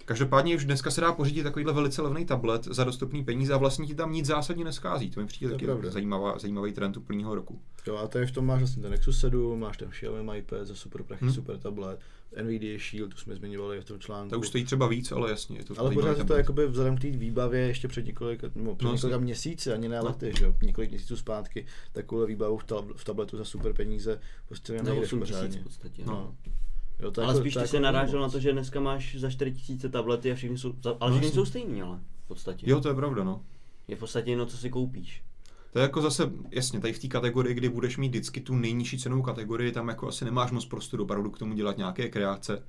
Každopádně už dneska se dá pořídit takovýhle velice levný tablet za dostupný peníze a vlastně ti tam nic zásadně neschází. To mi přijde
To je
taky
pravda.
zajímavá, zajímavý trend úplného roku.
Jo, a tady v tom máš vlastně ten Nexus 7, máš ten Xiaomi iPad za super prachy,
Hmm.
super tablet, Nvidia Shield, tu jsme zmiňovali v tom článku.
To už stojí třeba víc, ale jasně, je to
ale pořád je to jakoby vzhledem k té výbavě ještě před několika, nebo před
No,
několika
jasně.
měsíci, ani ne
No.
lety, že jo, několik měsíců zpátky, takovou výbavu v, tab- v tabletu za super peníze prostě
Za
nenajdeš
8 tisíc
pořádně.
v podstatě.
No.
No. Jo, to
Ale
jako-
spíš ty
jako
se
není
narážel na to, že dneska máš za 4000 tablety a všechny jsou, ale
No,
všechny jsou stejný, ale v podstatě.
Jo, to je pravda, no.
Je v podstatě jenom, co si koupíš.
To je jako zase, jasně, tady v té kategorii, kdy budeš mít vždycky tu nejnižší cenovou kategorii, tam jako asi nemáš moc prostoru opravdu k tomu dělat nějaké kreace.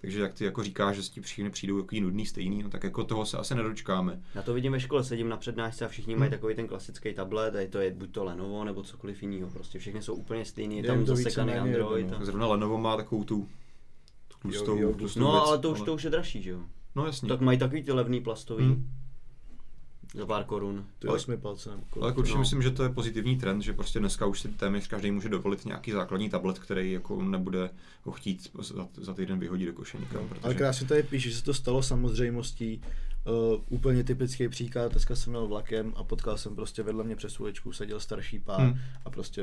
Takže jak ty jako říkáš, že s tím všichni přijdou takový nudný stejný, no tak jako toho se asi nedočkáme.
Já to vidím ve škole, sedím na přednášce a všichni
Hmm.
mají takový ten klasický tablet, a je to je buď to Lenovo nebo cokoliv jiného. Prostě všechny jsou úplně stejný, je tam zasekaný Android.
jedno,
A...
Zrovna Lenovo má takovou tu tlustou,
Jo, jo,
tlustou
No
věc,
ale to už, to už je dražší, že jo?
No jasně.
Tak mají takový ty levný plastový.
Hmm.
Za pár korun.
Ty osmi palce nebo kolik.
Ale určitě
No.
myslím, že to je pozitivní trend, že prostě dneska už si téměř každý může dovolit nějaký základní tablet, který jako nebude ho chtít za, za týden vyhodit do koše nikam,
Ale
protože
krásně tady píše, že se to stalo samozřejmostí. Uh, úplně typický příklad, dneska jsem měl vlakem a potkal jsem prostě vedle mě přes uličku, seděl starší pár
Hmm.
a prostě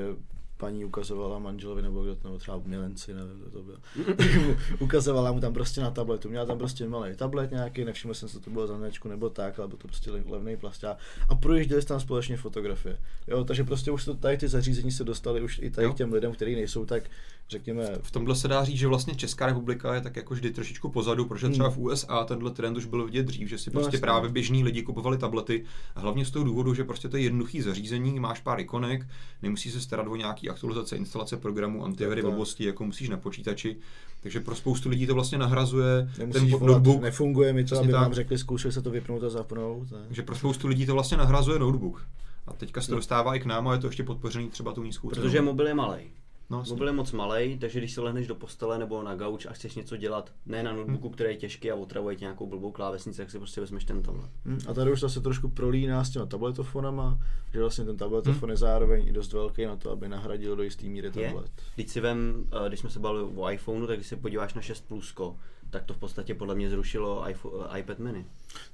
paní ukazovala manželovi nebo kdo to, nebo třeba milenci, nevím, kdo to byl. ukazovala mu tam prostě na tabletu, měla tam prostě malý tablet nějaký, nevšiml jsem se, to bylo za značku nebo tak, ale byl to prostě le- levný plasták a projížděli tam společně fotografie. Jo, takže prostě už to, tady ty zařízení se dostaly už i tady
Jo.
k těm lidem, kteří nejsou tak, řekněme,
v tomhle se dá říct, že vlastně Česká republika je tak jako vždy trošičku pozadu, protože třeba v USA tenhle trend už byl vidět dřív, že si
Hmm. No,
prostě
jasně.
právě běžní lidi kupovali tablety a hlavně z toho důvodu, že prostě to je jednoduchý zařízení, máš pár ikonek, nemusí se starat o nějaký aktualizace, instalace programu, antiviry, blbosti, jako musíš na počítači. Takže pro spoustu lidí to vlastně nahrazuje
nemusíš
ten
volat,
notebook,
nefunguje mi to,
Přesně
aby
tak.
vám řekli, zkoušeli se to vypnout a zapnout. Ne?
že pro spoustu lidí to vlastně nahrazuje notebook. A teďka se to dostává i k nám a je to ještě podpořený třeba tou nízkou
Protože
cenou.
mobil je malej.
No.
Mobil je moc malej, takže když se lehneš do postele nebo na gauč a chceš něco dělat, ne na notebooku, který je těžký a otravuje tě nějakou blbou klávesnici, tak si prostě vezmeš ten tablet.
Hm, A tady už se trošku prolíná s těma tabletofonama, že vlastně ten tabletofon je zároveň i dost velký na to, aby nahradil do jistý míry
Je?
tablet.
Když si vem, eh, když jsme se bavili o iPhoneu, tak když se podíváš na 6 plusko, tak to v podstatě podle mě zrušilo iPhone, eh, iPad mini.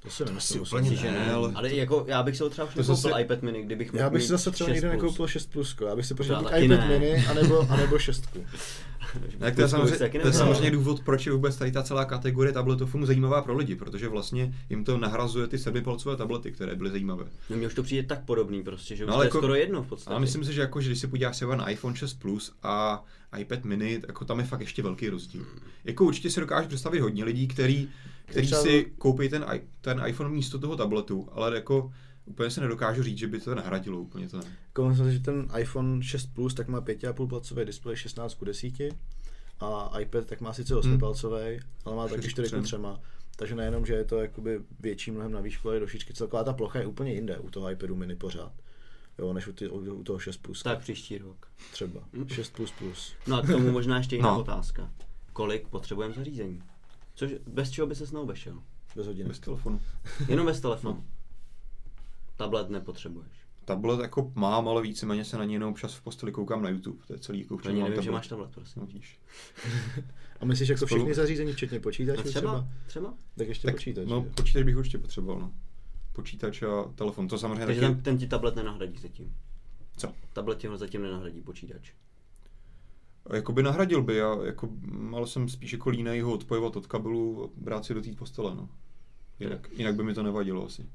To si nemyslím.
úplně.
Že
ne,
ne,
ale-
ale jako já bych si ho třeba už
To
nekoupil
zase-
iPad mini, kdybych mohl
Já bych si zase třeba
6
nikdy
plus.
nekoupil 6 plusko, já bych si pořídil iPad
ne.
mini, anebo, anebo šestku.
Tak to je, samozřejmě,
se
to je samozřejmě důvod, proč je vůbec tady ta celá kategorie tabletofonů zajímavá pro lidi, protože vlastně jim to nahrazuje ty sedmipalcové tablety, které byly zajímavé.
No mně už to přijde tak podobný prostě, že už
No,
no,
ale
to je
jako-
skoro jedno v podstatě.
Ale myslím si, že jako, že když se podíváš třeba na iPhone 6 Plus a iPad mini, jako tam je fakt ještě velký rozdíl. Jako určitě si dokážu představit hodně lidí, který, který
Třeba-
si koupí ten, ten iPhone místo toho tabletu, ale jako úplně se nedokážu říct, že by to nahradilo úplně to ne.
Jsem se, že ten iPhone 6 Plus tak má 5,5 palcový displej 16 k 10 a iPad tak má sice 8
Hmm.
palcový, ale má taky
4
4
třem.
k 3. Takže nejenom, že je to jakoby větší mnohem na výšku, ale do šířky. Celková ta plocha je úplně jinde u toho iPadu mini pořád. Jo, než u, ty, u, u toho 6 Plus.
Tak příští rok.
Třeba. 6 plus plus.
No a k tomu možná ještě jiná
No.
otázka. Kolik potřebujeme zařízení? Což, bez čeho by se neobešel?
Bez hodiny.
Bez telefonu.
Jenom bez telefonu. Tablet nepotřebuješ.
Tablet jako mám, ale víceméně se na něj jenom občas v posteli koukám na YouTube. To je celý jako
Ani nevím, že máš tablet, prosím.
No, vidíš.
A myslíš jako všechny zařízení, včetně počítače třeba?
třeba, třeba.
Tak ještě
Tak,
počítač.
no, počítač bych určitě potřeboval, no. Počítač a telefon, to samozřejmě
Takže
taky...
ten, ten ti tablet nenahradí zatím.
Co?
Tablet ti ho zatím nenahradí počítač.
Jakoby nahradil by, já jako, ale jsem spíš jako línej ho odpojovat od kabelu a brát si do té postele, no. Jinak, jinak by mi to nevadilo asi.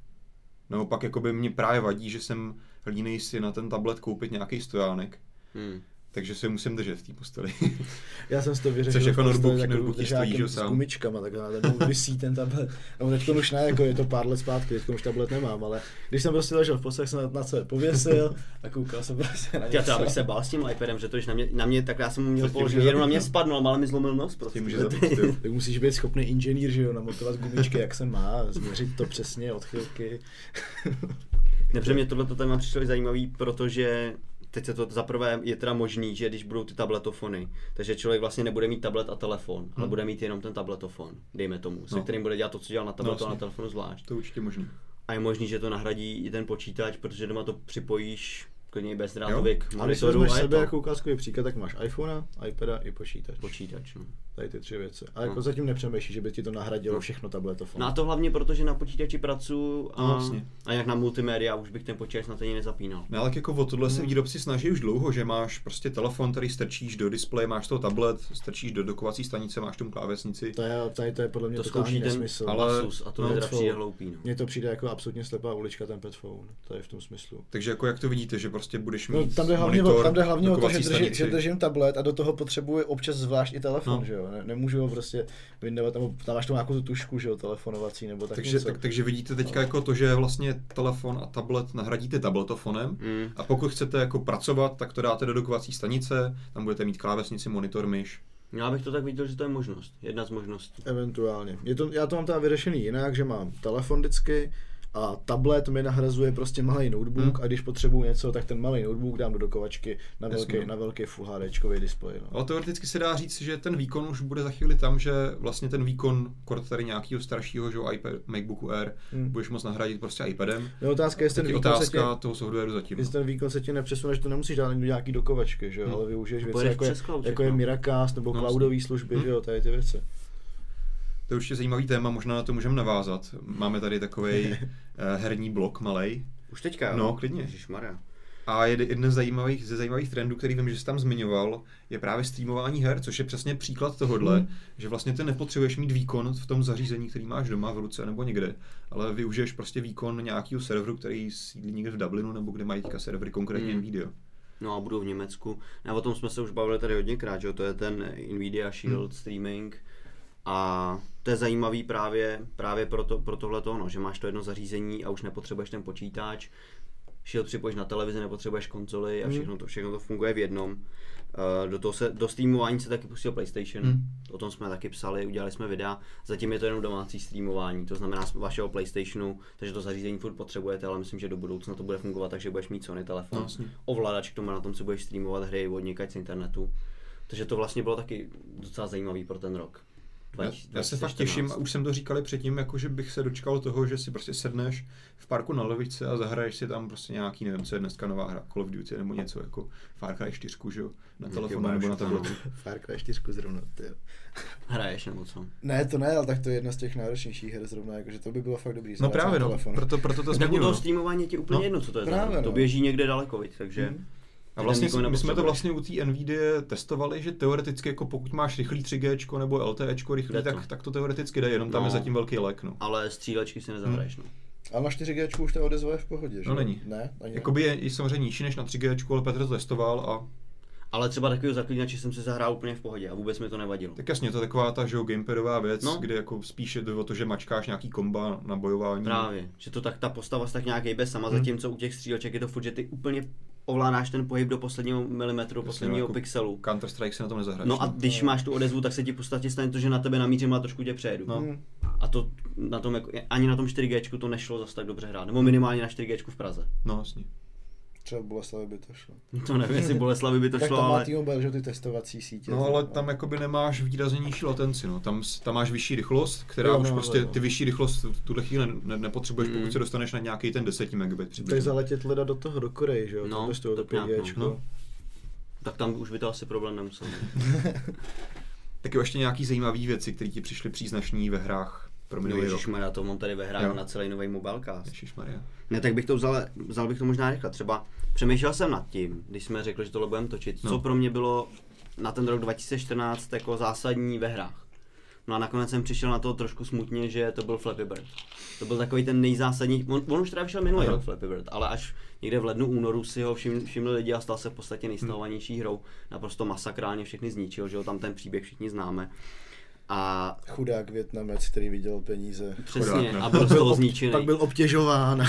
Naopak jakoby mě právě vadí, že jsem línej si na ten tablet koupit nějaký stojánek,
Hmm.
Takže si ho musím držet v té posteli.
Já jsem si to vyřešil
Což jako notebook- notebook stojí, že jo,
s
sám.
gumičkama, tak na ten vysí ten tablet. No teď už ne, jako je to pár let zpátky, teď už tablet nemám, ale když jsem prostě ležel v posteli, tak jsem na, sebe pověsil a koukal jsem prostě na
Já to já bych
něco.
se bál s tím iPadem, že to, když na mě, na mě tak já jsem mu měl položit, jenom na mě
no?
spadnul, ale mi zlomil nos prostě.
Zabít, jo.
Tak musíš být schopný inženýr, že jo, namontovat gumičky, jak se má, změřit to přesně, odchylky.
Nepře mě tohle téma přišlo i zajímavý, protože teď se to zaprvé je teda možný, že když budou ty tabletofony, takže člověk vlastně nebude mít tablet a telefon, hmm. ale bude mít jenom ten tabletofon, dejme tomu, se
No.
kterým bude dělat to, co dělal na tabletu a na telefonu zvlášť.
to je určitě možný.
A je možný, že to nahradí i ten počítač, protože doma to připojíš klidně bezdrátově k
A když
monitoru
vezmeš sebe
to
jako ukázkový příklad, tak máš iPhonea, iPada i počítač.
počítač. No.
Tady ty tři věci. A jako
No.
zatím nepřemýšlíš, že by ti to nahradilo
No.
všechno tabletofon.
no a to hlavně proto, že na počítači pracuji a,
No, jasně.
a jak na multimédia už bych ten počítač na to ani nezapínal.
No ale jako o tohle
Hmm.
se výrobci snaží už dlouho, že máš prostě telefon, který strčíš do displeje, máš toho tablet, strčíš do dokovací stanice, máš tomu klávesnici.
To je, tady to je podle mě
To
totální
zkouší ten
nesmysl.
ale-
Asus a to
no,
teda
to-
přijde hloupý. No.
Mně to přijde jako absolutně slepá ulička ten petphone, to je v tom smyslu.
Takže jako jak to vidíte, že prostě budeš
No,
mít
tam jde hlavně,
monitor,
o, tam jde hlavně o to, že, drží,
stanici.
že držím tablet a do toho potřebuji občas zvlášť i telefon,
No.
že jo. Ne, nemůžu ho prostě vyndavat, tam, tam máš tu nějakou tu tušku, že jo, telefonovací nebo tak
takže,
něco.
tak, takže vidíte teďka jako to, že vlastně telefon a tablet nahradíte tabletofonem.
Mm.
A pokud chcete jako pracovat, tak to dáte do dokovací stanice, tam budete mít klávesnici, monitor, myš.
Já bych to tak viděl, že to je možnost. Jedna z možností.
Eventuálně. Je to, já to mám teda vyřešený jinak, že mám telefon vždycky A tablet mi nahrazuje prostě malý notebook
Hmm.
a když potřebuju něco, tak ten malý notebook dám do dokovačky na velký,
no.
na velký Full HD displej. No.
Ale teoreticky se dá říct, že ten výkon už bude za chvíli tam, že vlastně ten výkon kort tady nějakého staršího že, jo, iPad, MacBooku Air
Hmm.
budeš moct nahradit prostě iPadem.
Je otázka, jestli ten, výkon se tě,
otázka toho softwaru zatím.
jestli ten výkon se ti nepřesune, že to nemusíš dát ani do nějaký dokovačky, že jo,
Hmm.
ale využiješ věci jako je, jako je
všechno.
Miracast nebo
No,
cloudové služby,
Hmm.
že jo, tady ty věci.
To je určitě zajímavý téma, možná na to můžeme navázat. Máme tady takový herní blok malej.
Už teďka, jo?
No, klidně.
Ježišmarja.
A jed- jeden z zajímavých, ze zajímavých trendů, který vím, že jsi tam zmiňoval, je právě streamování her, což je přesně příklad tohohle,
Hmm.
že vlastně ty nepotřebuješ mít výkon v tom zařízení, který máš doma v ruce nebo někde, ale využiješ prostě výkon nějakého serveru, který sídlí někde v Dublinu nebo kde mají teďka servery konkrétně
Hmm.
video.
No a budou v Německu. A o tom jsme se už bavili tady hodněkrát, že jo? to je ten Nvidia Shield
Hmm.
streaming. A to je zajímavý právě, právě pro, to, pro tohle no, že máš to jedno zařízení a už nepotřebuješ ten počítač. Shield připojíš na televizi, nepotřebuješ konzoli a
Hmm.
všechno to, všechno to funguje v jednom. Uh, do toho se, do streamování se taky pustil PlayStation,
Hmm.
o tom jsme taky psali, udělali jsme videa, zatím je to jenom domácí streamování, to znamená z vašeho PlayStationu, takže to zařízení furt potřebujete, ale myslím, že do budoucna to bude fungovat tak, že budeš mít Sony telefon,
No,
ovladač k tomu, na tom si budeš streamovat hry od někať z internetu. Takže to vlastně bylo taky docela zajímavý pro ten rok.
Já,
20-
já se fakt
2014.
těším, a už jsem to říkali předtím, jako že bych se dočkal toho, že si prostě sedneš v parku na levičce a zahraješ si tam prostě nějaký, nevím, co je dneska nová hra, Call of Duty nebo něco jako Far Cry 4, že jo, na telefonu nebo na tabletu.
Far Cry 4 zrovna, ty. jo.
Hraješ nebo co?
Ne, to ne, ale tak to je jedna z těch náročnějších her zrovna, jakože to by bylo fakt dobrý.
No právě
na
no, proto, proto to
Tak u
zmiňuji.
toho
no.
streamování je ti úplně
No,
jedno, co to je za
právě,
hra. To
no.
běží někde daleko, viď, takže...
Mhm.
A vlastně my jsme to vlastně u té NVIDIA testovali, že teoreticky jako pokud máš rychlý 3G nebo LTE rychlý, tak, tak to teoreticky jde, jenom tam
No.
je zatím velký lek. No.
Ale střílečky si nezahraješ, no.
Ale na 4G už ta odezva je v pohodě, že?
No, není.
Ne, ani ne?
Jakoby je i samozřejmě nižší než na 3G, ale Petr to testoval a
Ale třeba takového zaklínače jsem si zahrál úplně v pohodě a vůbec mi to nevadilo.
tak jasně, to je taková ta že jo, gamepadová věc, No. kde jako spíše jde o to, že mačkáš nějaký komba na bojování.
Právě, že to tak ta postava se tak nějak hejbe sama,
Hmm.
zatímco u těch stříleček je to furt, že ty úplně ovládáš ten pohyb do posledního milimetru,
Jasně,
posledního
no, jako
pixelu.
Counter Strike se na tom nezahraješ.
No a když máš tu odezvu, tak se ti v podstatě stane to, že na tebe namířím a trošku tě přejedu.
No.
Hmm.
A to na tom jako, ani na tom 4G to nešlo zase tak dobře hrát, nebo minimálně na 4G v Praze.
no jasně.
Třeba v Boleslavi by to šlo.
To nevím, jestli Boleslavy by to
tak
šlo,
tam má
ale...
T-Mobile, že ty testovací sítě.
No ale tam jakoby nemáš výrazně nižší latenci, no. Tam, tam máš vyšší rychlost, která
Jo,
už
no,
prostě
jo.
ty vyšší rychlost v tuhle chvíli ne, nepotřebuješ,
Mm.
pokud se dostaneš na nějaký ten 10 megabit
Tak
přibližně.
zaletět leda do toho, do Koreji, že jo?
No,
No, to toho
tak
to
nějak,
5G.
no.
No.
Tak tam už by to asi problém nemusel.
Taky ještě nějaký zajímavý věci, které ti přišly příznačný ve hrách pro
No
minulý rok.
ježišmarja, to mám tady
Jo.
na celý nový mobilecast.
Ježišmarja.
Ne, tak bych to vzal, vzal bych to možná rychle. Třeba přemýšlel jsem nad tím, když jsme řekli, že tohle budeme točit,
No.
co pro mě bylo na ten rok 2014 jako zásadní ve hrách. No a nakonec jsem přišel na to trošku smutně, že to byl Flappy Bird. To byl takový ten nejzásadnější, on, on už teda vyšel minulý rok Flappy Bird, ale až někde v lednu, únoru si ho všim, všimli lidi a stal se v podstatě nejstahovanější hrou. Naprosto masakrálně všechny zničil, že jo, tam ten příběh všichni známe. A
Chudák Větnamec, který viděl peníze.
přesně,
Chudák, no.
a byl z toho zničený.
Pak byl obtěžován.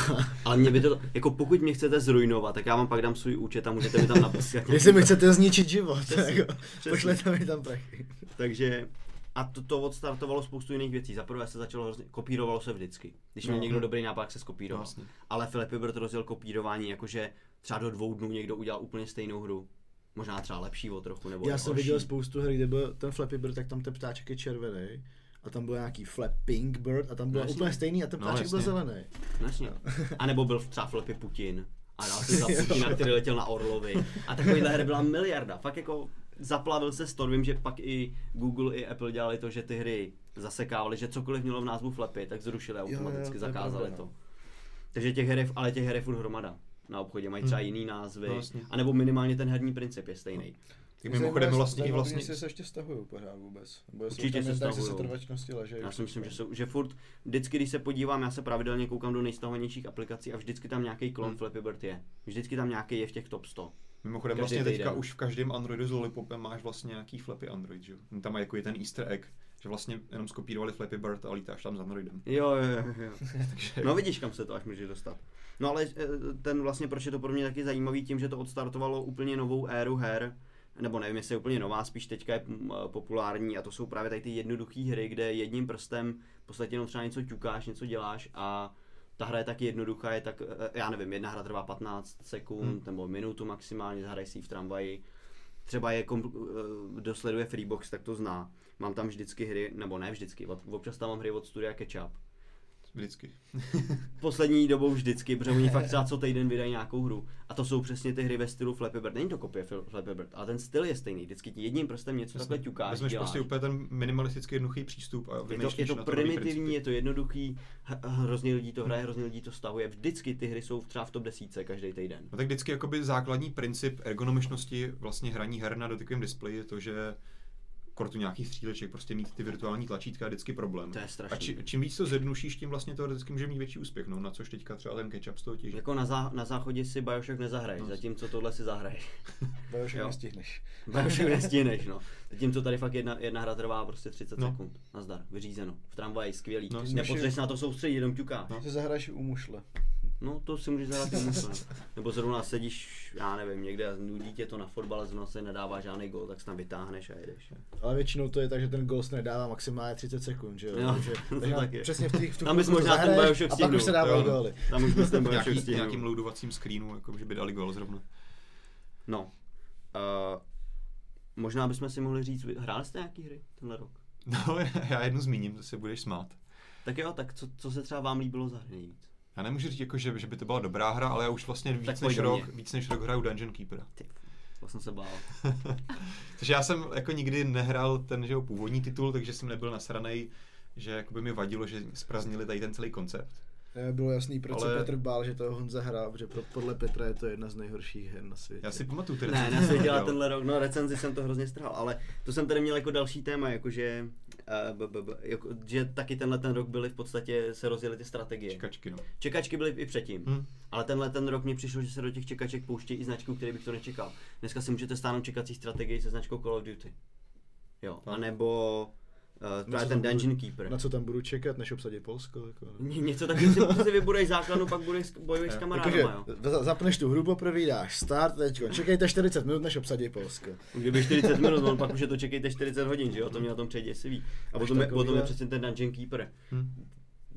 Ale mě by to, jako pokud mě chcete zrujnovat, tak já vám pak dám svůj účet a můžete mi tam napísat.
Jestli mi chcete zničit život,
Přesně,
jako,
přesně.
pošlete mi tam prachy.
Takže a to, to odstartovalo spoustu jiných věcí. Za prvé se začalo hrozně, kopírovalo se vždycky. Když měl
No.
někdo dobrý nápad, se skopíroval.
Vlastně.
Ale Filip Bird rozjel kopírování, jakože třeba do dvou dnů někdo udělal úplně stejnou hru. Možná třeba lepší o trochu, nebo
Já jsem
horší.
viděl spoustu her, kde byl ten Flappy Bird, tak tam ten ptáček je červený. A tam byl nějaký Flapping Bird a tam byl
No,
úplně stejný a ten
No,
ptáček byl
jasně.
zelený.
Jasně. A nebo byl třeba Flappy Putin. A dal si za Putina, který letěl na Orlovi. A takovýhle her byla miliarda. Fakt jako zaplavil se store. Vím, že pak i Google i Apple dělali to, že ty hry zasekávali, že cokoliv mělo v názvu Flappy, tak zrušili
jo,
automaticky,
to je
zakázali to.
no.
Takže těch her, ale těch her je furt hromada na obchodě, mají třeba jiný názvy,
No, jasně.
anebo minimálně ten herní princip je stejný.
Tak mimochodem vlastně i vlastně...
Jestli se ještě stahují pořád vůbec. Nebo
Určitě se stahujou.
se trvačnosti ležejí.
Já si myslím, že, jsou, že furt, vždycky, když se podívám, já se pravidelně koukám do nejstahovanějších aplikací a vždycky tam nějaký klon
Hmm.
Flappy Bird je. Vždycky tam nějaký je v těch top 100.
Mimochodem
Každý
vlastně teďka
týden.
už v každém Androidu s Lollipopem máš vlastně nějaký Flappy Android, že jo? Tam má jako je ten easter egg, že vlastně jenom skopírovali Flappy Bird a lítáš tam s Androidem.
Jo, jo, jo. jo.
Takže
No vidíš, kam se to až může dostat. No ale eh, ten vlastně, proč je to pro mě taky zajímavý tím, že to odstartovalo úplně novou éru her, nebo nevím, jestli je úplně nová, spíš teďka je mm, eh, populární a to jsou právě tady ty jednoduché hry, kde jedním prstem v podstatě jenom třeba něco ťukáš, něco děláš a Ta hra je tak jednoduchá, je tak, eh, já nevím, jedna hra trvá 15 sekund
Hmm.
nebo minutu maximálně, zahraj si ji v tramvaji. Třeba je, kom, eh, kdo sleduje Freebox, tak to zná. Mám tam vždycky hry, nebo ne vždycky, ob- občas tam mám hry od studia Ketchup.
Vždycky.
Poslední dobou vždycky, protože oni fakt třeba co týden vydají nějakou hru. A to jsou přesně ty hry ve stylu Flappy Bird. Není to kopie Flappy Bird, ale ten styl je stejný. Vždycky ti jedním prstem něco takhle ťukáš,
Vezmeš
děláš.
prostě úplně ten minimalistický jednoduchý přístup a
Je to, je to primitivní, je to jednoduchý, hrozně lidí to hraje, hrozně lidí to stahuje. Vždycky ty hry jsou třeba v top 10 každý týden.
No tak vždycky jakoby základní princip ergonomičnosti vlastně hraní her na dotykovém displeji je to, že kortu nějakých stříleček, prostě mít ty virtuální tlačítka je vždycky problém.
To je
A
strašný.
či, čím víc to zjednušíš, tím vlastně to vždycky může mít větší úspěch, no, na což teďka třeba ten ketchup z toho těží.
Jako na, zá, na záchodě si Bioshock nezahraješ,
No.
zatímco tohle si zahraješ.
Bioshock nestihneš.
Bioshock nestihneš, no. Zatímco tady fakt jedna, jedna hra trvá prostě 30
No.
sekund. Nazdar, vyřízeno. V tramvaji, skvělý.
No,
Nepotřebuješ na to soustředit, jenom ťukáš.
No.
Ty zahraješ u mušle.
No, to si můžeš zahrát i mušle. Nebo zrovna sedíš, já nevím, někde a nudí tě to na fotbale, zrovna se nedává žádný gol, tak se tam vytáhneš a jedeš.
Ale většinou to je tak, že ten Ghost nedává maximálně 30 sekund, že jo?
Jo,
Takže,
to
takže
tak je.
přesně v, těch, v tu
Tam bys možná ten Bioshock
A pak už se
stihnul,
dávají
jo,
góly.
Tam už bys ten Bioshock stihnul.
nějakým loadovacím screenu, jako že by dali gol zrovna.
No. Uh, možná bychom si mohli říct, hráli jste nějaký hry tenhle rok?
No, já jednu zmíním, to se budeš smát.
Tak jo, tak co, co se třeba vám líbilo za hry nejvíc?
Já nemůžu říct, jako, že, že by to byla dobrá hra, ale já už vlastně víc
Tak
než, rok, víc než rok hraju Dungeon Keepera.
Ty, to jsem se bál.
Takže já jsem jako nikdy nehrál ten že jo, původní titul, takže jsem nebyl nasranej, že jakoby mi vadilo, že spraznili tady ten celý koncept.
Eh, Bylo jasný, proč
Ale-
se Petr bál, že to Honza hrál, protože pro- podle Petra je to jedna z nejhorších her na světě.
Já si pamatuju ty
Ne,
recenze,
na
jsem
světě
dělal.
tenhle rok, no recenzi jsem to hrozně strhal, ale to jsem tady měl jako další téma, jakože, b, b, b, jako, že taky tenhle ten rok byly v podstatě, se rozjeli ty strategie.
Čekačky, no.
Čekačky byly i předtím,
Hm.
ale tenhle ten rok mě přišlo, že se do těch čekaček pouštějí i značky, u kterých bych to nečekal. Dneska si můžete stáhnout čekací strategii se značkou Call of Duty. Jo,
Tak.
a nebo uh,
Na
právě
co
ten
tam budu-
Dungeon Keeper.
Na co tam budu čekat, než obsadit Polsko? Jako.
Ně- Něco takového si, si vybudeš základnu, pak budeš bojuješ s
Jo.
kamarádama,
Jakože
jo.
za- zapneš tu hru poprvé, dáš start, teďko, čekejte 40 minut, než obsadí Polsko.
Kdyby 40 minut, on pak už je to čekejte 40 hodin, že jo, to mě na tom přejde děsivý. A
Až
potom je,
takovýhle-
potom je přesně ten Dungeon Keeper.
Hm.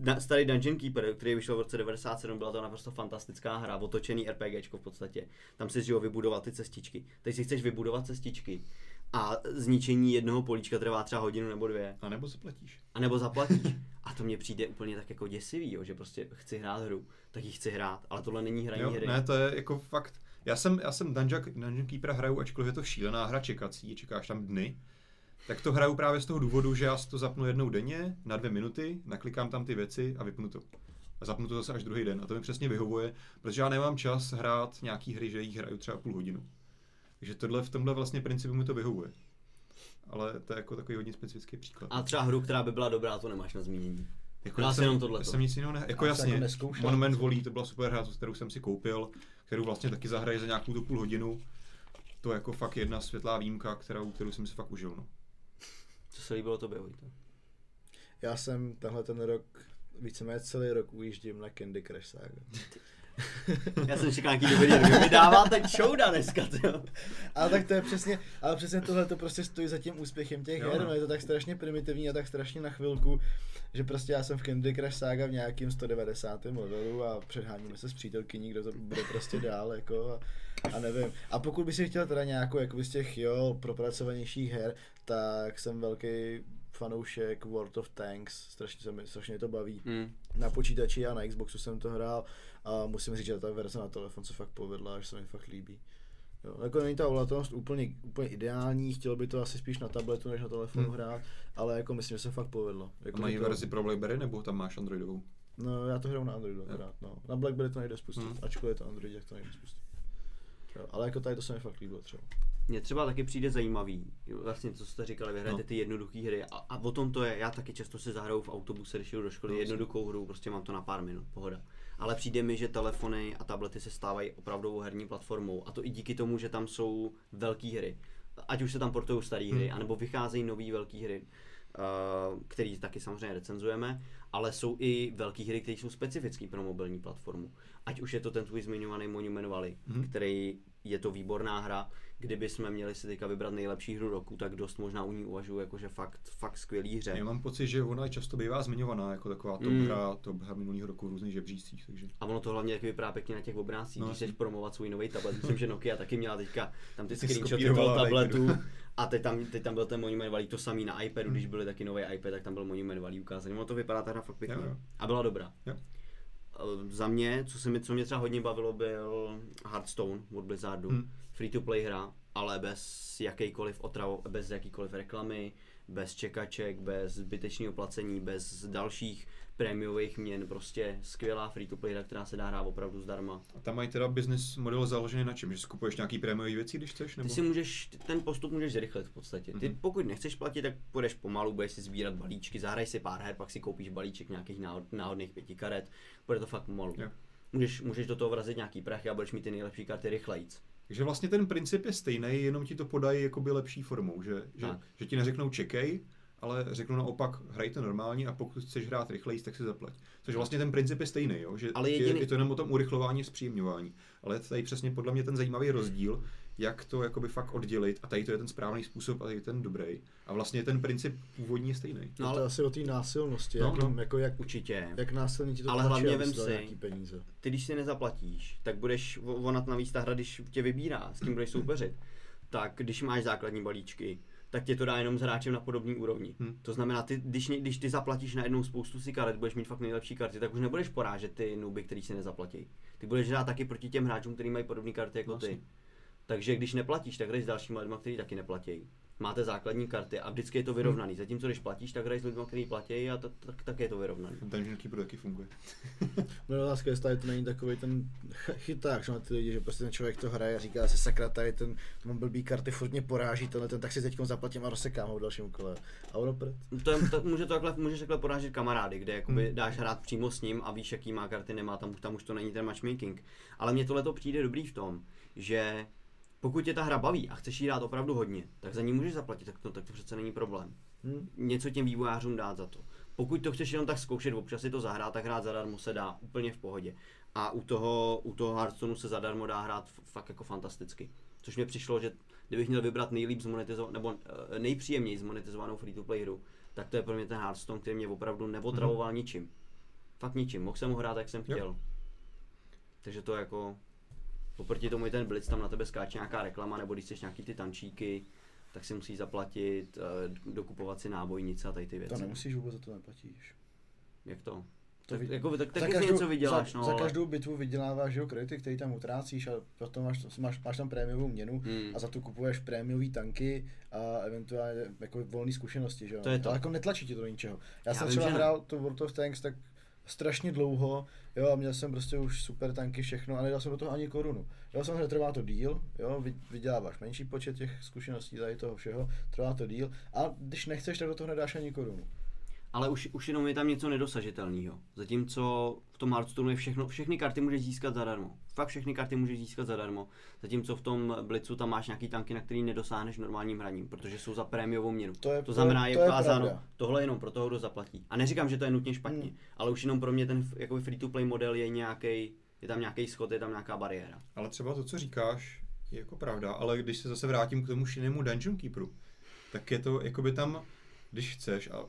Da, starý Dungeon Keeper, který vyšel v roce 97, byla to naprosto fantastická hra, otočený RPGčko v podstatě. Tam si jo vybudovat ty cestičky. Teď si chceš vybudovat cestičky a zničení jednoho políčka trvá třeba hodinu nebo dvě.
A nebo zaplatíš.
A nebo zaplatíš. A to mně přijde úplně tak jako děsivý, jo, že prostě chci hrát hru, tak ji chci hrát, ale tohle není hraní
Jo,
hry.
ne, to je jako fakt. Já jsem, já jsem Dungeon, Dungeon Keepera hraju, ačkoliv je to šílená hra čekací, čekáš tam dny, tak to hraju právě z toho důvodu, že já si to zapnu jednou denně na dvě minuty, naklikám tam ty věci a vypnu to. A zapnu to zase až druhý den. A to mi přesně vyhovuje, protože já nemám čas hrát nějaký hry, že jich hraju třeba půl hodinu. Takže tohle v tomhle vlastně principu mi to vyhovuje. Ale to je jako takový hodně specifický příklad.
A třeba hru, která by byla dobrá, to nemáš na zmínění.
Jako
Dá
já
se
jsem,
jenom tohleto.
já jsem nic jiného ne... Jako
se
jasně,
jako?
Monument volí, to byla super hra, kterou jsem si koupil, kterou vlastně taky zahraje za nějakou tu půl hodinu. To je jako fakt jedna světlá výjimka, kterou, kterou jsem si fakt užil. No.
Co se líbilo tobě, Vojto?
Já jsem tenhle ten rok, víceméně celý rok ujíždím na Candy Crush Saga.
Já jsem čekal nějaký dobrý review. Vy dáváte čouda dneska, jo.
Ale tak to je přesně, ale přesně tohle to prostě stojí za tím úspěchem těch
Jo,
her,
no.
no. je to tak strašně primitivní a tak strašně na chvilku, že prostě já jsem v Candy Crush Saga v nějakým 190. levelu a předháníme se s přítelkyní, kdo to bude prostě dál, jako a, a nevím. A pokud by si chtěl teda nějakou jako z těch jo, propracovanějších her, tak jsem velký fanoušek World of Tanks, strašně, se mi, strašně to baví.
Hmm.
Na počítači a na Xboxu jsem to hrál a musím říct, že ta verze na telefon se fakt povedla, že se mi fakt líbí. Jo, jako není ta ovladatelnost úplně, úplně ideální, chtělo by to asi spíš na tabletu než na telefonu
Hmm.
hrát, ale jako myslím, že se fakt povedlo.
A
Jako
mají
že to,
verzi pro Blackberry nebo tam máš Androidovou?
No já to hraju na Androidu akorát, no. Na Blackberry to nejde spustit,
Hmm.
ačkoliv je to Android, jak to nejde spustit. Jo, ale jako tady to se mi fakt líbilo třeba.
Mně třeba taky přijde zajímavý, vlastně co jste říkali, vy hrajete
No.
ty jednoduché hry a, a o tom to je, já taky často si zahraju v autobuse, když jdu do školy,
No,
jednoduchou hru, prostě mám to na pár minut, pohoda. Ale přijde mi, že telefony a tablety se stávají opravdovou herní platformou a to i díky tomu, že tam jsou velké hry. Ať už se tam portují staré hry,
Hmm.
anebo vycházejí nové velké hry, uh, které taky samozřejmě recenzujeme, ale jsou i velké hry, které jsou specifické pro mobilní platformu. Ať už je to ten tvůj zmiňovaný Monument Valley,
Mhm.
který je to výborná hra. Kdyby jsme měli si teďka vybrat nejlepší hru roku, tak dost možná u ní uvažuji jakože fakt, fakt skvělý hře.
Já mám pocit, že ona často bývá zmiňovaná jako taková top
Mm.
hra, top hra minulého roku v různých žebřících, takže
A ono to hlavně taky vypadá pěkně na těch obrázcích,
No,
když chceš promovat svůj nový tablet. Myslím, že Nokia taky měla teďka tam ty
Ty
screenshoty toho tabletu.
iPadu.
A teď tam, teď tam byl ten Monument Valley, to samý na iPadu, když byly taky nový iPad, tak tam byl Monument Valley ukázaný. Ono to vypadá hra fakt pěkně.
Jo, jo.
A byla dobrá.
Jo.
Eh, Za mě, co, se mi, co mě třeba hodně bavilo, byl Hearthstone od Blizzardu.
Hmm.
Free to play hra, ale bez jakýkoliv otrav, bez jakýkoliv reklamy, bez čekaček, bez zbytečného placení, bez dalších prémiových měn, prostě skvělá free to play hra, která se dá hrát opravdu zdarma.
a tam mají teda business model založený na čem? Že skupuješ nějaký prémiový věci, když chceš? Nebo?
Ty si můžeš, ten postup můžeš zrychlit v podstatě. Ty
Mhm.
pokud nechceš platit, tak půjdeš pomalu, budeš si sbírat balíčky, zahraj si pár her, pak si koupíš balíček nějakých náhod, náhodných pěti karet, bude to fakt pomalu.
Jo.
Můžeš, můžeš do toho vrazit nějaký prachy a budeš mít ty nejlepší karty rychlejc.
Takže vlastně ten princip je stejný, jenom ti to podají jakoby lepší formou, že, že,
Tak.
že ti neřeknou čekej, ale řeknu naopak, hrajte normálně a pokud chceš hrát rychleji, tak si zaplať. Což vlastně ten princip je stejný, jo? že
Ale
je,
jediný-
je, to jenom o tom urychlování, zpříjemňování. Ale je tady přesně podle mě ten zajímavý rozdíl, jak to jakoby fakt oddělit a tady to je ten správný způsob a tady je ten dobrý. A vlastně ten princip původní je stejný.
No
No, to
ale-
je asi o té násilnosti,
No,
jak,
no.
jako jak,
Určitě.
jak násilně ti to
Ale hlavně vem si-
nějaký peníze.
Ty když si nezaplatíš, tak budeš, ona navíc ta hra, když tě vybírá, s kým budeš soupeřit, tak když máš základní balíčky, tak tě to dá jenom s hráčem na podobné úrovni.
Hmm.
To znamená, ty, když, když ty zaplatíš na jednou spoustu si karet, budeš mít fakt nejlepší karty, tak už nebudeš porážet ty nuby, který si nezaplatí. Ty budeš hrát taky proti těm hráčům, kteří mají podobné karty jako ty. Takže když neplatíš, tak hraješ s dalšíma lidma, kteří taky neplatí. Máte základní karty a vždycky je to vyrovnaný. Zatímco když platíš, tak hraješ s lidmi, kteří platí a tak, tak, tak je to vyrovnaný.
Dungeon Keeper taky funguje.
No otázka je, jestli to není takový ten ch- chyták, že na ty lidi, že prostě ten člověk to hraje a říká si sakra, tady ten mám blbý karty, furt mě poráží tenhle ten, tak si teď zaplatím a rozsekám ho v dalším kole. A ono prd.
To je, to, může to takhle, můžeš takhle porážet kamarády, kde jakoby
Hmm.
dáš hrát přímo s ním a víš, jaký má karty, nemá, tam, tam už to není ten matchmaking. Ale mně tohle to přijde dobrý v tom, že pokud tě ta hra baví a chceš jí dát opravdu hodně, tak za ní můžeš zaplatit, tak to, tak to přece není problém.
Hm?
Něco těm vývojářům dát za to. Pokud to chceš jenom tak zkoušet, občas si to zahrát, tak hrát zadarmo se dá úplně v pohodě. A u toho, u toho Hearthstoneu se zadarmo dá hrát fakt jako fantasticky. Což mi přišlo, že kdybych měl vybrat nejlíp zmonetizovanou, nebo eh, nejpříjemněji zmonetizovanou free-to-play hru, tak to je pro mě ten Hearthstone, který mě opravdu neotravoval ničím. Fakt ničím. Mohl jsem ho hrát, jak jsem
Jo.
chtěl. Takže to jako... Oproti tomu i ten Blitz, tam na tebe skáče nějaká reklama, nebo když chceš nějaký ty tančíky, tak si musíš zaplatit, eh, dokupovat si nábojnice a tady ty věci.
To nemusíš vůbec, za to neplatíš.
Jak to?
To
tak, jako, tak,
Za
taky si něco vyděláš,
za,
no.
za
ale-
každou bitvu vyděláváš jo, kredity, který tam utrácíš a potom máš, máš, máš tam prémiovou měnu
Hmm.
a za to kupuješ prémiový tanky a eventuálně jako volné zkušenosti, že jo.
To je to.
Ale jako netlačí tě to do ničeho. Já,
Já
jsem třeba
ne.
hrál to World of Tanks tak strašně dlouho, jo, a měl jsem prostě už super tanky, všechno, a nedal jsem do toho ani korunu. Jo, samozřejmě trvá to díl, jo, vy- vyděláváš menší počet těch zkušeností tady toho všeho, trvá to díl, a když nechceš, tak do toho nedáš ani korunu.
Ale už, už jenom je tam něco nedosažitelného. Zatímco v tom Hearthstoneu je všechno, všechny karty můžeš získat zadarmo. Fakt všechny karty můžeš získat zadarmo. Zatímco v tom Blitzu tam máš nějaký tanky, na který nedosáhneš normálním hraním, protože jsou za prémiovou měnu.
To je-
to znamená,
to je-
je
to je
ukázáno,
pravda.
tohle je jenom pro toho, kdo zaplatí. A neříkám, že to je nutně špatně,
Hmm.
ale už jenom pro mě ten jako free-to-play model je nějaký, je tam nějaký schod, je tam nějaká bariéra.
Ale třeba to, co říkáš, je jako pravda, ale když se zase vrátím k tomu šílenému Dungeon Keeperu, tak je to, jakoby tam, když chceš a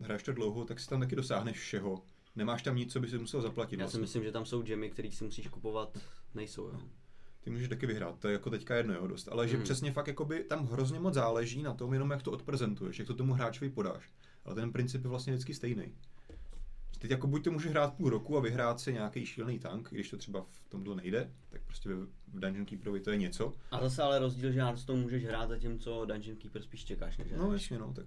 hraješ to dlouho, tak si tam taky dosáhneš všeho. Nemáš tam nic, co by si musel zaplatit.
Já si
Vlastně.
myslím, že tam jsou gemy, které si musíš kupovat, nejsou. Jo.
Ty můžeš taky vyhrát, to je jako teďka jedno, jo, dost. Ale že
Hmm.
přesně fakt jakoby tam hrozně moc záleží na tom, jenom jak to odprezentuješ, jak to tomu hráčovi podáš. Ale ten princip je vlastně vždycky stejný. Teď jako buď to může hrát půl roku a vyhrát si nějaký šílený tank, když to třeba v tomto nejde, tak prostě v Dungeon Keeperovi to je něco.
A zase ale rozdíl, že Hearthstone můžeš hrát, zatímco Dungeon Keeper spíš čekáš, než
No jasně, no, tak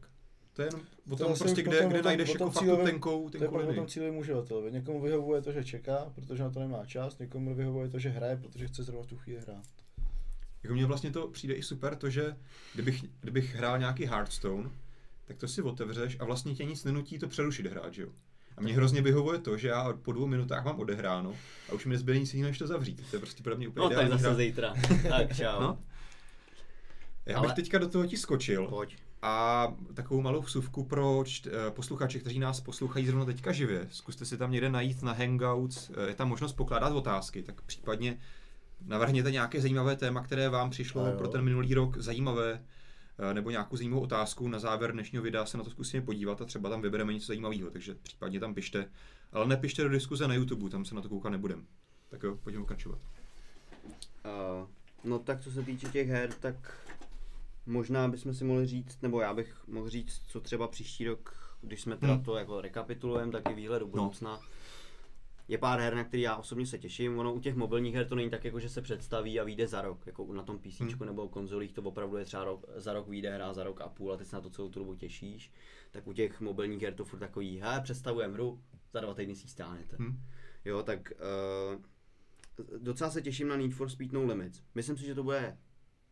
to je jenom o
To
tom
zase
prostě,
už
kde,
potom
kde najdeš jako
tom
fakt
cílovém-
tenkou,
To je
tenkou
pak o
linii.
tom cílovém uživateli. Někomu vyhovuje to, že čeká, protože na to nemá čas, někomu vyhovuje to, že hraje, protože chce zrovna tu chvíli hrát.
Jako mně vlastně to přijde i super, to, že kdybych, kdybych hrál nějaký Hearthstone, tak to si otevřeš a vlastně tě nic nenutí to přerušit hrát, že jo? A mě hrozně vyhovuje to, že já po dvou minutách mám odehráno a už mi nezbyde nic jiného, než to zavřít. To je prostě pro mě úplně
No tak zase
hra.
zítra. tak čau.
No. Já bych
Ale-
teďka do toho ti skočil
Pojď.
A takovou malou vsuvku pro čt, eh, posluchače, kteří nás poslouchají zrovna teďka živě. Zkuste si tam někde najít na Hangouts, eh, je tam možnost pokládat otázky, tak případně navrhněte nějaké zajímavé téma, které vám přišlo pro ten minulý rok zajímavé, eh, nebo nějakou zajímavou otázku. Na závěr dnešního videa se na to zkusíme podívat a třeba tam vybereme něco zajímavého, takže případně tam pište. Ale nepište do diskuze na YouTube, tam se na to koukat nebudem. Tak jo, pojďme pokračovat.
Uh, no tak co se týče těch her, tak možná bychom si mohli říct, nebo já bych mohl říct, co třeba příští rok, když jsme teda hmm. to jako rekapitulujeme, tak i výhled do no. budoucna. No. Je pár her, na který já osobně se těším. Ono u těch mobilních her to není tak, jako že se představí a vyjde za rok, jako na tom PC hmm. nebo konzolích to opravdu je třeba rok, za rok vyjde hra, za rok a půl a ty se na to celou tu dobu těšíš. Tak u těch mobilních her to furt takový, he, představujeme hru, za dva týdny si stánete. Hmm. Jo, tak uh, docela se těším na Need for Speed No Limits. Myslím si, že to bude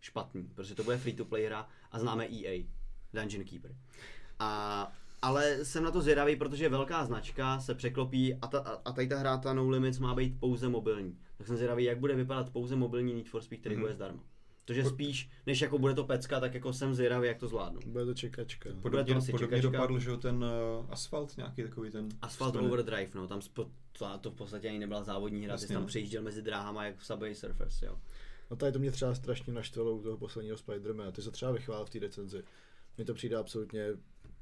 špatný, protože to bude free to play hra a známe EA, Dungeon Keeper. A, ale jsem na to zvědavý, protože velká značka se překlopí a, ta, a tady ta hra, ta No Limits, má být pouze mobilní. Tak jsem zvědavý, jak bude vypadat pouze mobilní Need for Speed, který mm-hmm. bude zdarma. Takže spíš, než jako bude to pecka, tak jako jsem zvědavý, jak to zvládnu.
Bude to čekačka.
Podobně, bude to asi podobně čekačka. dopadl, že ten uh, asfalt, nějaký takový ten...
Asphalt Overdrive, no, tam spo, to, to v podstatě ani nebyla závodní hra, ty tam no. přejížděl mezi dráhama jak v Subway Surfers, jo.
No tady to mě třeba strašně naštvalo u toho posledního Spidermana, ty se třeba vychvál v té recenzi. Mně to přijde absolutně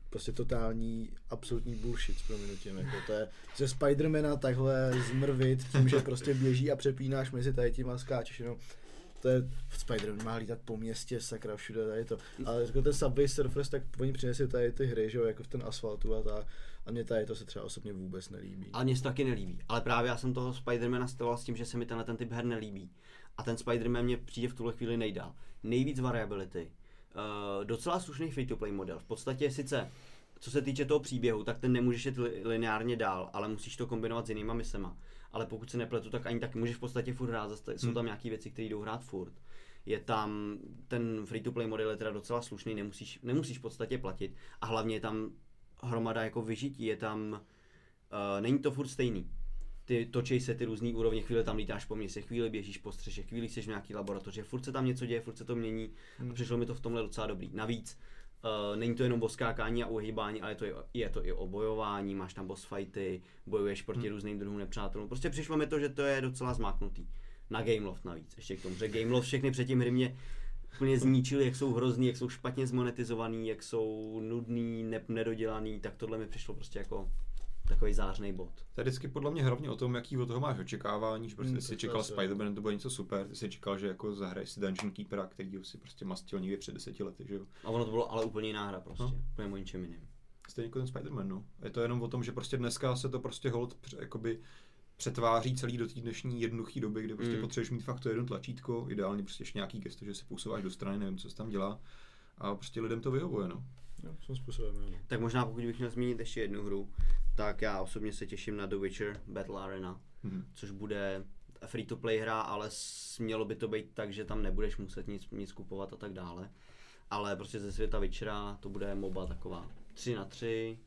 prostě totální, absolutní bullshit s prominutím. Jako to je ze Spidermana takhle zmrvit tím, že prostě běží a přepínáš mezi tady tím a skáčeš jenom to je, Spider má lítat po městě, sakra, všude tady to. Ale jako ten Subway Surfers, tak oni přinesli tady ty hry, že jo, jako v ten asfaltu a ta, a mě tady to se třeba osobně vůbec nelíbí.
A mně se taky nelíbí, ale právě já jsem toho Spidermana stavoval s tím, že se mi tenhle ten typ her nelíbí. A ten Spider-Man mě přijde v tuhle chvíli nejdál. Nejvíc variability. Uh, docela slušný free-to-play model. V podstatě sice co se týče toho příběhu, tak ten nemůžeš jít lineárně dál, ale musíš to kombinovat s jinýma misema. Ale pokud se nepletu, tak ani tak můžeš v podstatě furt hrát, zase jsou hmm. tam nějaké věci, které jdou hrát furt. Je tam, ten free-to-play model je teda docela slušný, nemusíš, nemusíš v podstatě platit a hlavně je tam hromada jako vyžití, je tam, uh, není to furt stejný ty točej se ty různé úrovně, chvíli tam lítáš po městě, chvíli běžíš po střeše, chvíli jsi v nějaký laboratoři, furt se tam něco děje, furt se to mění hmm. a přišlo mi to v tomhle docela dobrý. Navíc Uh, není to jenom boskákání a uhýbání, ale je to, i, je to i obojování, máš tam boss fighty, bojuješ proti hmm. různým druhům nepřátelům. Prostě přišlo mi to, že to je docela zmáknutý. Na Gameloft navíc, ještě k tomu, že Gameloft všechny předtím hry mě úplně zničili, jak jsou hrozný, jak jsou špatně zmonetizovaný, jak jsou nudný, ne- nedodělaný, tak tohle mi přišlo prostě jako takový zářný bod.
To je vždycky podle mě hlavně o tom, jaký od toho máš očekávání, že prostě hmm, si čekal Spider-Man, to bude něco super, ty si čekal, že jako zahraješ si Dungeon Keepera, který si prostě mastil někdy před deseti lety, že jo.
A ono to bylo ale úplně jiná hra prostě, no. úplně o ničem jiným.
Stejně jako ten Spider-Man, no. Je to jenom o tom, že prostě dneska se to prostě hold jakoby přetváří celý do té dnešní jednoduché doby, kde prostě mm. potřebuješ mít fakt to jedno tlačítko, ideálně prostě ještě nějaký gesto, že se posouváš do strany, nevím, co se tam dělá. A prostě lidem to vyhovuje, no.
Jo, svým způsobem, jo.
Tak možná pokud bych měl zmínit ještě jednu hru, tak já osobně se těším na The Witcher Battle Arena, mm-hmm. což bude free to play hra, ale mělo by to být tak, že tam nebudeš muset nic, nic kupovat a tak dále. Ale prostě ze světa Witchera to bude MOBA taková 3 na 3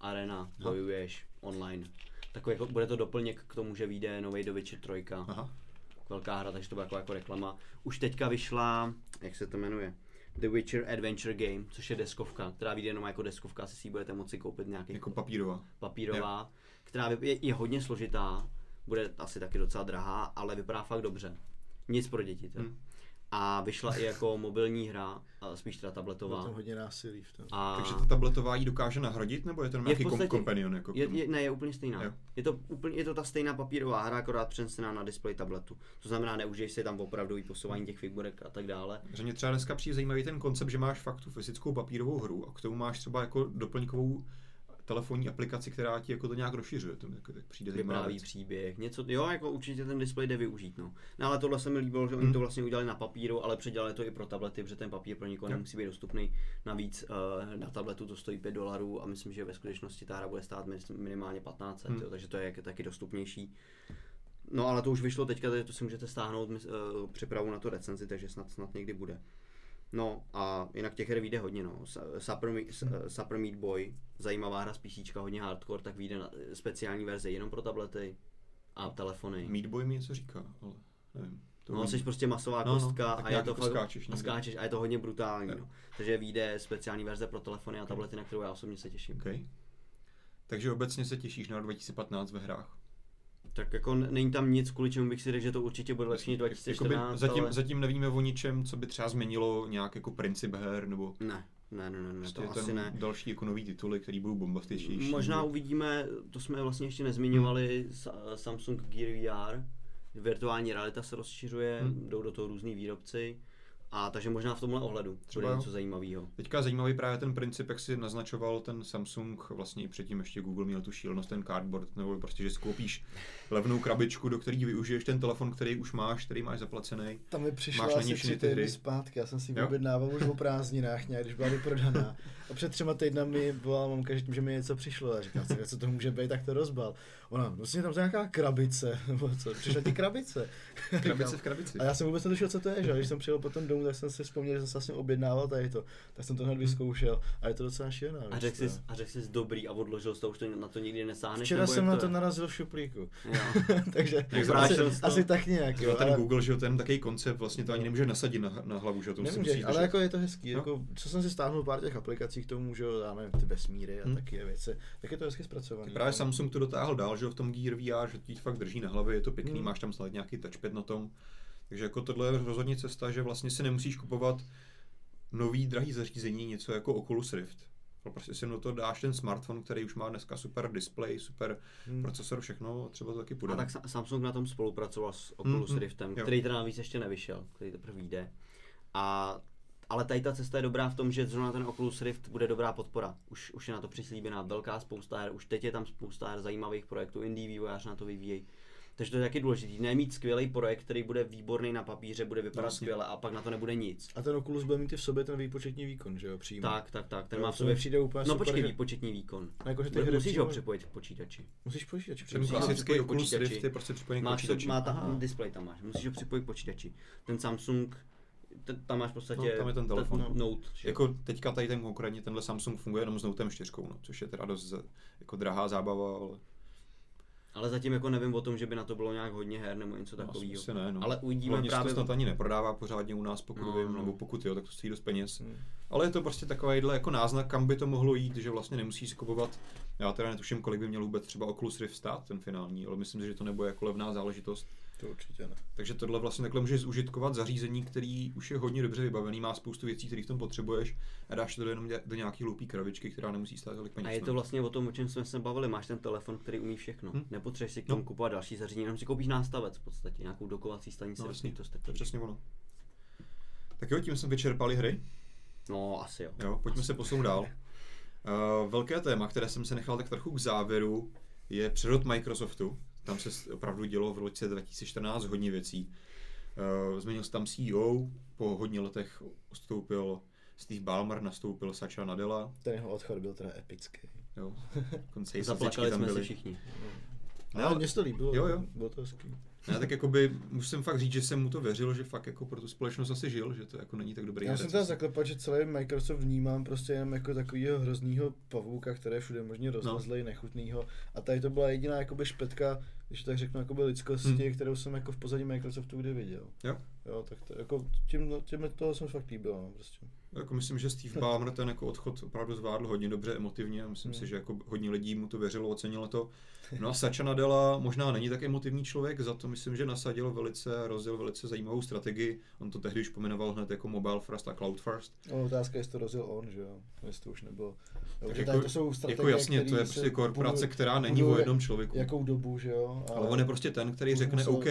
arena, no. bojuješ online. Takový jako, bude to doplněk k tomu, že vyjde nový The Witcher 3. Aha. Velká hra, takže to bude jako, jako reklama. Už teďka vyšla, jak se to jmenuje? The Witcher Adventure Game, což je deskovka, která vyjde jenom jako deskovka, si si budete moci koupit nějaký...
Jako papírová.
Papírová, jo. která je, je hodně složitá, bude asi taky docela drahá, ale vypadá fakt dobře. Nic pro děti. Hmm a vyšla i jako mobilní hra, spíš teda tabletová.
Je tam hodně násilí v tom.
A... Takže ta tabletová ji dokáže nahradit, nebo je to nějaký podstatě, companion? Jako
je, je, ne, je úplně stejná. Jo. Je to, úplně, je to ta stejná papírová hra, akorát přenesená na displej tabletu. To znamená, neužiješ si tam opravdu i posouvání těch figurek a tak dále.
Že mě třeba dneska přijde zajímavý ten koncept, že máš fakt tu fyzickou papírovou hru a k tomu máš třeba jako doplňkovou telefonní aplikaci, která ti jako to nějak rozšiřuje, to jako, tak přijde
Vypráví příběh, něco, jo, jako určitě ten displej jde využít, no. no ale tohle se mi líbilo, že oni hmm. to vlastně udělali na papíru, ale předělali to i pro tablety, protože ten papír pro nikoho nemusí být dostupný. Navíc uh, na tabletu to stojí 5 dolarů a myslím, že ve skutečnosti ta hra bude stát minimálně 15, hmm. jo, takže to je taky dostupnější. No ale to už vyšlo teďka, to si můžete stáhnout uh, připravu na to recenzi, takže snad, snad někdy bude. No a jinak těch her vyjde hodně, no. Super, Meat, Super Meat Boy, zajímavá hra z PC, hodně hardcore, tak vyjde na speciální verze jenom pro tablety a telefony.
Meat Boy mi něco říká, ale nevím.
To no, jsi prostě masová no, no kostka no, a je to jako fakt, skáčeš, a skáčeš a je to hodně brutální. No. Takže vyjde speciální verze pro telefony a tablety, na kterou já osobně se těším.
Okay. Takže obecně se těšíš na 2015 ve hrách?
Tak jako není tam nic, kvůli čemu bych si řekl, že to určitě bude lepší než
Jakoby
2014,
zatím,
ale...
zatím nevíme o ničem, co by třeba změnilo nějak jako princip her, nebo
Ne, ne, ne, ne, ne
prostě
to asi ne.
další jako nový tituly, který budou bombastičtější.
Možná uvidíme, to jsme vlastně ještě nezmiňovali, Sa- Samsung Gear VR, virtuální realita se rozšiřuje,
Hmm.
jdou do toho různý výrobci, a takže možná v tomhle ohledu
Třeba
bude něco zajímavého.
Teďka zajímavý právě ten princip, jak si naznačoval ten Samsung, vlastně i předtím ještě Google měl tu šílenost, ten cardboard, nebo prostě, že si koupíš levnou krabičku, do který využiješ ten telefon, který už máš, který máš zaplacený.
Tam mi přišla
Máš
asi tři týdny zpátky, já jsem si ji objednával už o prázdninách nějak, když byla vyprodaná. A před třema týdnami mi volala mamka, že že mi něco přišlo a říkám si, co to může být, tak to rozbal. Ona, vlastně tam je nějaká krabice, nebo co, přišla ti krabice.
Krabice v krabici.
A já jsem vůbec netušil, co to je, že? A když jsem přijel potom domů, tak jsem si vzpomněl, že jsem se vlastně objednával tady to. Tak jsem to hned vyzkoušel a je to docela šílená.
A řekl jsi, a řekl jsi dobrý a odložil jsi to, už to, na to nikdy nesáhneš?
Včera jsem na
to
to
je?
narazil v šuplíku.
Jo.
Takže asi,
to?
asi tak nějak.
Jo, ten
ale-
Google, že jo, ten takový koncept, vlastně to ani nemůže nasadit na, na hlavu, že jo, to si
Nemůžeš,
musíš
ale jako je to hezký,
No.
jako, co jsem si stáhnul pár těch aplikací k tomu, že jo, nevím, ty vesmíry a
Hmm.
taky věci, tak je to hezky zpracovaný.
Právě Samsung to dotáhl dál, že jo, v tom Gear VR, že ti fakt drží na hlavě, je to pěkný,
Hmm.
máš tam snad nějaký touchpad na tom. Takže jako tohle je rozhodně cesta, že vlastně si nemusíš kupovat nový drahý zařízení, něco jako Oculus Rift. Prostě si do toho dáš ten smartphone, který už má dneska super display, super
Hmm.
procesor, všechno, a třeba to taky půjde.
A tak Sa- Samsung na tom spolupracoval s Oculus
Mm, mm,
Riftem,
jo.
který teda navíc ještě nevyšel, který teprve vyjde. A ale tady ta cesta je dobrá v tom, že zrovna ten Oculus Rift bude dobrá podpora. Už, už je na to přislíbená velká spousta her, už teď je tam spousta her zajímavých projektů, indie vývojář na to vyvíjejí. Takže to je taky důležité. Nemít skvělý projekt, který bude výborný na papíře, bude vypadat
Vlastně.
skvěle a pak na to nebude nic.
A ten Oculus bude mít i v sobě ten výpočetní výkon, že jo, přímo.
Tak, tak, tak. Ten
Jo,
má v sobě
přijde úplně
No
super,
počkej,
že-
výpočetní výkon.
No, jakože ty hry
Musíš
přímo-
ho připojit k počítači.
Musíš počítač.
ten klasický
připojit k
Oculus
počítači.
Rift je prostě připojený k
Máš to,
počítači.
má tam
Aha.
display tam máš, musíš ho připojit k počítači. Ten Samsung, t- tam máš v podstatě
No, tam je ten telefon,
ten
no.
Note. že?
Jako teďka tady ten konkrétně tenhle Samsung funguje jenom s Notem 4, no, což je teda dost jako drahá zábava, ale
Ale zatím jako nevím o tom, že by na to bylo nějak hodně her nebo něco
no,
takového.
asi ne, no.
Ale uvidíme
Hlavně
právě...
to snad ani neprodává pořádně u nás, pokud
No,
vím,
no.
nebo pokud jo, tak to stojí dost peněz.
Hmm.
Ale je to prostě takovýhle jako náznak, kam by to mohlo jít, že vlastně nemusí si kupovat. Já teda netuším, kolik by měl vůbec třeba Oculus Rift stát, ten finální, ale myslím si, že to nebude jako levná záležitost.
To určitě ne.
Takže tohle vlastně takhle můžeš zužitkovat zařízení, který už je hodně dobře vybavený, má spoustu věcí, které v tom potřebuješ a dáš to jenom do nějaký hloupý krabičky, která nemusí stát tolik peněz.
A je
no.
to vlastně o tom, o čem jsme se bavili. Máš ten telefon, který umí všechno.
Hm.
Nepotřebuješ si k
No.
tomu kupovat další zařízení, jenom si koupíš nástavec v podstatě, nějakou dokovací stanici,
No,
no,
jasně,
to strčíš.
přesně ono. Tak jo, tím jsme vyčerpali hry.
No, asi jo.
Jo, pojďme se posunout dál. Uh, velké téma, které jsem se nechal tak trochu k závěru, je přerod Microsoftu. Tam se opravdu dělo v roce 2014 hodně věcí. Uh, změnil se tam CEO, po hodně letech ustoupil Steve Ballmer, nastoupil Satya Nadella.
Ten jeho odchod byl teda epický.
Jo, dokonce i
Zaplakali jsme si
byly.
všichni.
Ne,
ale
ale-
mně se to líbilo,
Jo, jo.
bylo to hezký.
Ne, tak jakoby musím fakt říct, že jsem mu to věřil, že fakt jako pro tu společnost asi žil, že to jako není tak dobrý
Já jsem teda zaklepat, že celý Microsoft vnímám prostě jenom jako takového hroznýho pavouka, který je všude možně rozlezlej, no. nechutnýho. A tady to byla jediná jakoby špetka, když tak řeknu, jakoby lidskosti,
Hmm.
kterou jsem jako v pozadí Microsoftu kdy viděl.
Jo.
Jo, tak to, jako tím, tím toho jsem fakt líbil, no, prostě.
Jako myslím, že Steve Ballmer ten jako odchod opravdu zvládl hodně dobře emotivně a myslím
Hmm.
si, že jako hodně lidí mu to věřilo, ocenilo to. No a Satya Nadella možná není tak emotivní člověk, za to myslím, že nasadil velice, rozjel velice zajímavou strategii. On to tehdy už pomenoval hned jako mobile first a cloud first.
No, otázka je, jestli to rozjel on, že jo, jestli to už nebylo. Jo,
Tak jako,
to jsou strategie,
jako jasně, to je prostě korporace,
budují-
která není
budují
o jednom člověku.
Jakou dobu, že jo.
Ale on je prostě ten, který
Musel-
řekne, OK,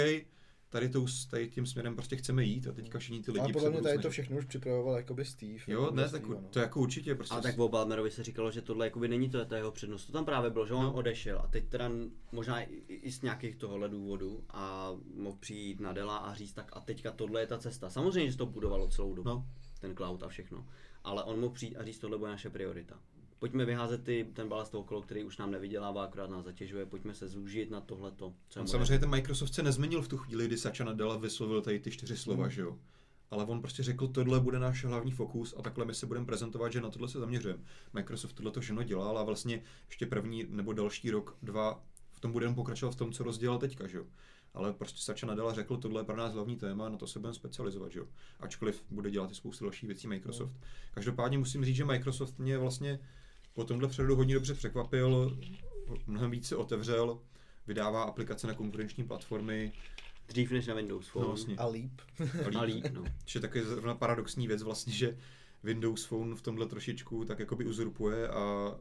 tady, to, tady tím směrem prostě chceme jít a teďka všichni ty lidi
Ale podle mě tady to všechno už připravoval jakoby Steve.
Jo, ne, tak
no.
to jako určitě prostě.
A tak o Balmerovi se říkalo, že tohle jakoby není to, to jeho přednost. To tam právě bylo, že on
No.
odešel a teď teda možná i, i z nějakých tohohle důvodů a mohl přijít na Dela a říct tak a teďka tohle je ta cesta. Samozřejmě, že to budovalo celou dobu,
No.
ten cloud a všechno. Ale on mohl přijít a říct, tohle bude naše priorita. Pojďme vyházet ty, ten balast okolo, který už nám nevydělává, akorát nás zatěžuje, pojďme se zúžit na tohleto. Co
On samozřejmě ten Microsoft se nezměnil v tu chvíli, kdy Satya Nadella vyslovil tady ty čtyři slova,
Hmm.
že jo. Ale on prostě řekl, tohle bude náš hlavní fokus a takhle my se budeme prezentovat, že na tohle se zaměřujeme. Microsoft tohle to všechno dělal a vlastně ještě první nebo další rok, dva v tom budeme pokračovat v tom, co rozdělal teďka, že jo. Ale prostě Satya Nadella řekl, tohle je pro nás hlavní téma, na to se budeme specializovat, že jo. Ačkoliv bude dělat i spoustu dalších věcí Microsoft. Každopádně musím říct, že Microsoft mě vlastně po tomhle přerodu hodně dobře překvapil, mnohem více otevřel. vydává aplikace na konkurenční platformy.
Dřív než na Windows Phone.
No, vlastně.
A líp.
A líp, no.
Což je takový zrovna paradoxní věc vlastně, že Windows Phone v tomhle trošičku tak jakoby uzurpuje a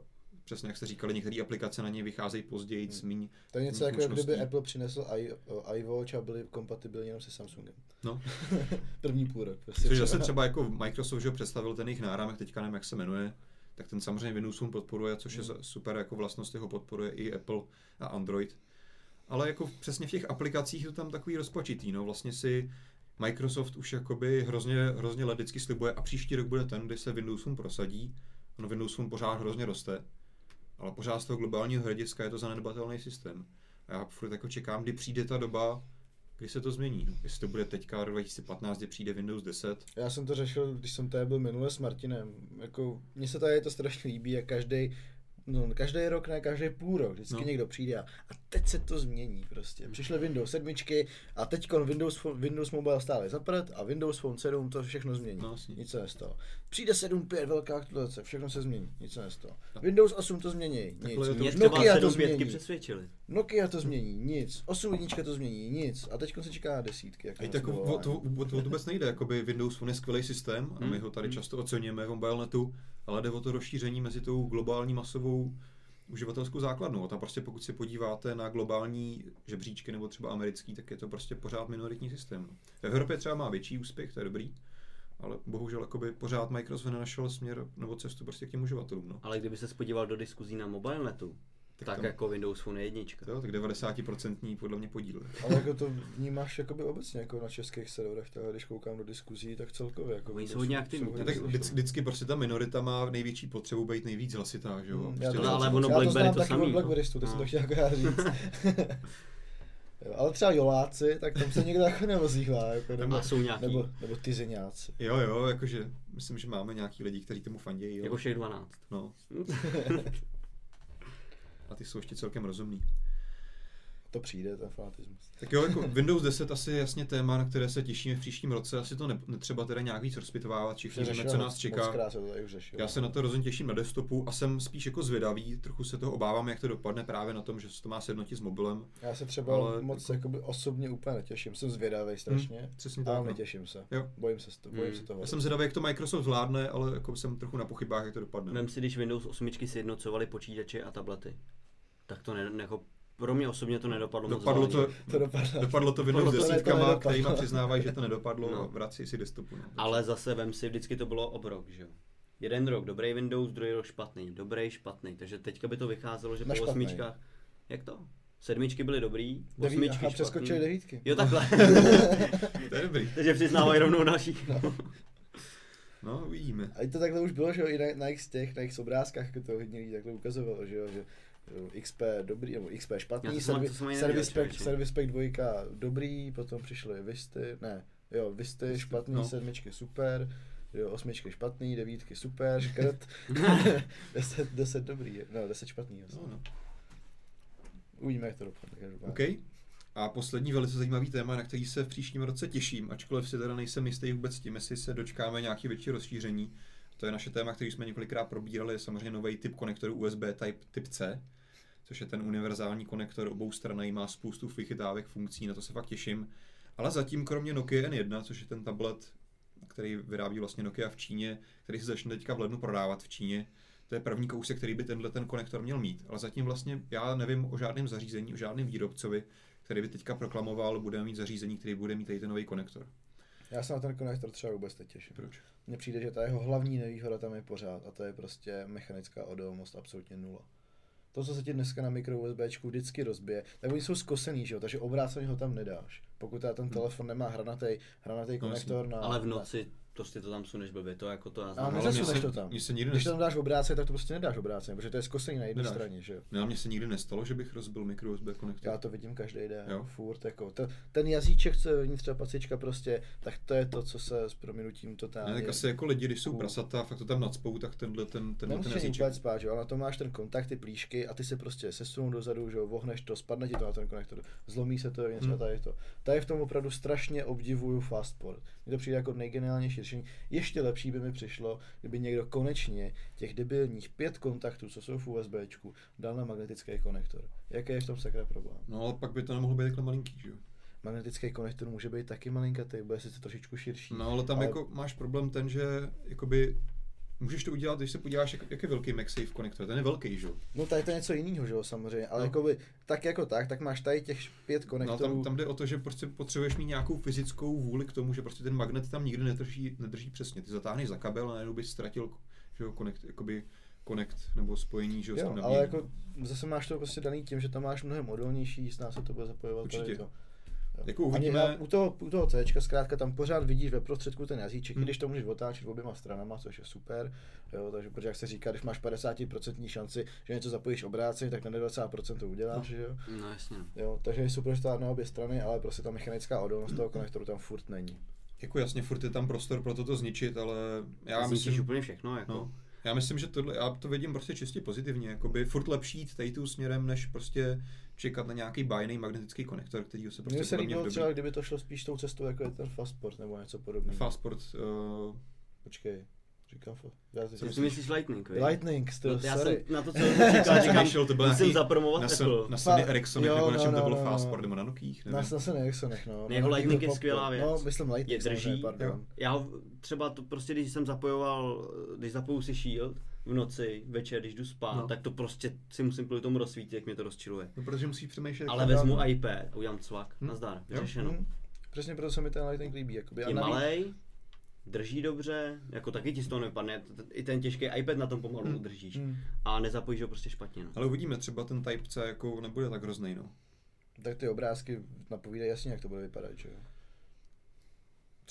přesně jak jste říkali, některé aplikace na něj vycházejí později,
Hmm.
míň,
To je něco jako kdyby. Apple přinesl i, iWatch a byli kompatibilní jenom se Samsungem.
No,
První půl rok. Prostě
což zase třeba jako Microsoft, že představil ten jejich náramek, teďka nevím, jak se jmenuje, tak ten samozřejmě Windows Phone podporuje, což je
Hmm.
super jako vlastnost, ho podporuje i Apple a Android. Ale jako přesně v těch aplikacích je to tam takový rozpačitý, no vlastně si Microsoft už jakoby hrozně, hrozně let vždycky slibuje a příští rok bude ten, kdy se Windows Phone prosadí. Ono Windows Phone pořád hrozně roste, ale pořád z toho globálního hlediska je to zanedbatelný systém. A já furt jako čekám, kdy přijde ta doba, kdy se to změní. Jestli to bude teďka rok 2015, kdy přijde Windows 10,
Já jsem to řešil, když jsem tady byl minule s Martinem. Jako, mně se tady to strašně líbí, jak každý No, každý rok, ne každý půl rok, vždycky
No.
někdo přijde a, a teď se to změní prostě. Přišly Windows 7 a teď Windows, Windows Mobile stále zaprat a Windows Phone 7 to všechno změní.
No.
Nic se nestalo. Přijde 7.5, velká aktualizace, všechno se změní, nic se nestalo.
No.
Windows 8 to změní, nic.
To
Nokia to
7 pětky
změní.
přesvědčili.
Nokia to změní, nic. 8 jednička to změní, nic. A teď se čeká desítky. Jak
tak o, o, to, o to vůbec nejde, jakoby Windows Phone je skvělý systém a my
Hmm.
ho tady
Hmm.
často oceňujeme v mobilenetu, ale jde o to rozšíření mezi tou globální masovou uživatelskou základnou. A tam prostě pokud se podíváte na globální žebříčky nebo třeba americký, tak je to prostě pořád minoritní systém. V Evropě třeba má větší úspěch, to je dobrý, ale bohužel jakoby pořád Microsoft nenašel směr nebo cestu prostě k těm uživatelům. No.
Ale kdyby se podíval do diskuzí na mobilenetu, tak, tak
tam-
jako Windows Phone je jednička.
Jo, tak 90% podle mě podíl.
Ale jako to vnímáš jakoby obecně jako na českých serverech, tak když koukám do diskuzí, tak celkově jako
Oni jsou hodně aktivní.
jsou hodně
tak
slyšet.
vždycky, vždycky prostě ta minorita má největší potřebu být nejvíc hlasitá, že jo?
Hmm,
Prostě
já to,
ale
znám-
ono
já to
Blackberry
znám
to
taky
samý,
od
no.
Blackberrystu, to
No.
jsem to chtěl jako já říct. Jo, ale třeba joláci, tak tam se někdo jako neozývá, jako, nebo,
A jsou nějaký,
nebo, nebo ty zeňáci.
Jo, jo, jakože myslím, že máme nějaký lidi, kteří tomu fandějí. Jo.
jako všech 12.
No. A ty jsou ještě celkem rozumný.
To přijde, ten fanatismus.
Tak jo, jako Windows 10 asi je jasně téma, na které se těšíme v příštím roce. Asi to ne, netřeba teda nějak víc rozpitovávat, všichni víme, co nás čeká.
Se to.
Já se na to rozhodně těším na desktopu a jsem spíš jako zvědavý, trochu se toho obávám, jak to dopadne právě na tom, že se to má sjednotit s mobilem.
Já se třeba
ale
ale moc
jako-
jakoby osobně úplně netěším, jsem zvědavý strašně,
Hmm, přesně
ale
tak. No.
netěším se.
Jo.
Bojím se, to, bojím
Hmm.
se toho.
Já jsem zvědavý, jak to Microsoft zvládne, ale jako jsem trochu na pochybách, jak to dopadne.
Vem si, když Windows 8 sjednocovaly počítače a tablety. Tak to ne, jako, pro mě osobně to nedopadlo moc
Dopadlo to,
vážně.
To dopadlo.
dopadlo to
To to
10,
nedopadlo.
kterýma přiznávají, že to nedopadlo
No.
a vrací si desktopu. No.
Ale zase vem si, vždycky to bylo obrok, že jo. Jeden rok dobrý Windows, druhý rok špatný, dobrý, špatný. Takže teďka by to vycházelo, že
Na
po
špatný.
osmičkách, jak to? Sedmičky byly dobrý,
Deví,
osmičky
aha,
špatný.
přeskočili devítky.
Jo takhle.
To je dobrý.
Takže přiznávají rovnou další.
No, uvidíme.
A i to takhle už bylo, že jo, i na, na těch, na X obrázkách, jako to hodně lidí takhle ukazovalo, že jo, že jo, XP dobrý, nebo XP špatný, servi, Service Pack,
člověče.
Service Pack 2 dobrý, potom přišly Visty, ne, jo, Visty špatný,
no.
sedmičky super, jo, osmičky špatný, devítky super, škrt, deset, deset dobrý, no, deset špatný.
No, no.
Uvidíme, jak to dopadne.
OK. A poslední velice zajímavý téma, na který se v příštím roce těším, ačkoliv si teda nejsem jistý vůbec tím, jestli se dočkáme nějaký větší rozšíření. To je naše téma, který jsme několikrát probírali, je samozřejmě nový typ konektoru USB Type typ C, což je ten univerzální konektor obou stran, má spoustu vychytávek funkcí, na to se fakt těším. Ale zatím kromě Nokia N1, což je ten tablet, který vyrábí vlastně Nokia v Číně, který se začne teďka v lednu prodávat v Číně, to je první kousek, který by tenhle ten konektor měl mít. Ale zatím vlastně já nevím o žádném zařízení, o žádném výrobcovi, který by teďka proklamoval, budeme mít zařízení, který bude mít tady ten nový konektor.
Já se na ten konektor třeba vůbec netěším.
Proč?
Mně přijde, že ta jeho hlavní nevýhoda tam je pořád a to je prostě mechanická odolnost absolutně nula. To, co se ti dneska na mikro USBčku vždycky rozbije, tak oni jsou zkosený, že jo, takže obráceně ho tam nedáš. Pokud teda ten telefon nemá hranatý, hranatý konektor na...
Ale v noci prostě to tam suneš blbě, to jako to já
Ale nezasuneš to tam.
mně se nikdy
Když tam dáš obráceně, tak to prostě nedáš obráceně, protože to je zkosený na jedné
Nedáš.
straně, že jo.
No, mně se nikdy nestalo, že bych rozbil mikro USB konektor.
Já to vidím každý den,
Jo.
furt jako, to, ten jazyček, co je vevnitř ta pacička prostě, tak to je to, co se s prominutím totálně...
Ne, tak asi jako lidi, když jsou prasata, fakt to tam nacpou, tak tenhle ten, tenhle ten
Nemusíš
jazyček.
úplně spát, že jo, ale na to máš ten kontakt, ty plíšky a ty se prostě sesunou dozadu, že jo, vohneš to, spadne ti to na ten konektor, zlomí se to, něco
Hmm.
hmm. tady to. Tady v tom opravdu strašně obdivuju Fastport. Mně to přijde jako nejgeniálnější řešení. Ještě lepší by mi přišlo, kdyby někdo konečně těch debilních pět kontaktů, co jsou v USBčku, dal na magnetický konektor. Jaký je v tom sakra problém?
No ale pak by to nemohlo být takhle malinký, že jo?
Magnetický konektor může být taky malinkatý, bude sice trošičku širší.
No ale tam ale... jako máš problém ten, že jakoby Můžeš to udělat, když se podíváš, jak, jak je velký MagSafe konektor, ten je velký, že jo?
No tady to je něco jiného, že jo, samozřejmě, ale no. jakoby, tak jako tak, tak máš tady těch pět konektorů.
No, tam, tam jde o to, že prostě potřebuješ mít nějakou fyzickou vůli k tomu, že prostě ten magnet tam nikdy nedrží, nedrží přesně. Ty zatáhneš za kabel a najednou bys ztratil, že jo, konekt, jakoby connect nebo spojení, že jo,
s tím ale jako zase máš to prostě daný tím, že tam máš mnohem odolnější, s se to bude zapojovat.
Určitě.
to.
Jako uvidíme...
Ani, u toho, u toho C, zkrátka tam pořád vidíš ve prostředku ten jazyček, hmm. když to můžeš otáčet oběma stranama, což je super. Jo, takže protože jak se říká, když máš 50% šanci, že něco zapojíš obráceně, tak na 90% to uděláš,
no.
že jo?
No jasně.
Jo, takže je super, že to na obě strany, ale prostě ta mechanická odolnost toho konektoru tam furt není.
Jako jasně, furt je tam prostor pro toto zničit, ale
já myslím... úplně všechno, jako. No.
Já myslím, že tohle, já to vidím prostě čistě pozitivně, jakoby furt lepší jít tady tu směrem, než prostě čekat na nějaký bajný magnetický konektor, který se prostě
Mně se líbilo třeba, kdyby to šlo spíš tou cestou, jako je ten Fastport nebo něco podobného.
Fastport, uh...
Počkej, Říkám,
já si Co si myslíš Lightning,
vej? Lightning, styl,
no, já
sorry.
jsem na to, co říkal, říkám,
Myšel, to byl
musím zapromovat
na,
Apple.
Na Sony Ericsson,
jo,
nebo na čem
no,
to bylo
no,
Fastport, nebo na Nokích,
nevím. Na, na Sony Ericssonech, no.
Jeho Lightning je skvělá věc.
No, myslím Lightning,
je drží,
pardon.
Já ho třeba to prostě, když jsem zapojoval, když zapoju si Shield, v noci, večer, když jdu spát, no. tak to prostě si musím kvůli tomu rozsvítit, jak mě to rozčiluje.
No, protože musí přemýšlet.
Ale vezmu dám. iPad a udělám cvak, hmm. nazdar, vyřešeno. Hmm.
Přesně proto se mi ten Lightning líbí. Jakoby.
Je malej, drží dobře, jako taky ti z toho nepadne, i ten těžký iPad na tom pomalu hmm. udržíš hmm. a nezapojíš ho prostě špatně. No.
Ale uvidíme, třeba ten Type C jako nebude tak hrozný, no.
Tak ty obrázky napovídají jasně, jak to bude vypadat, že jo?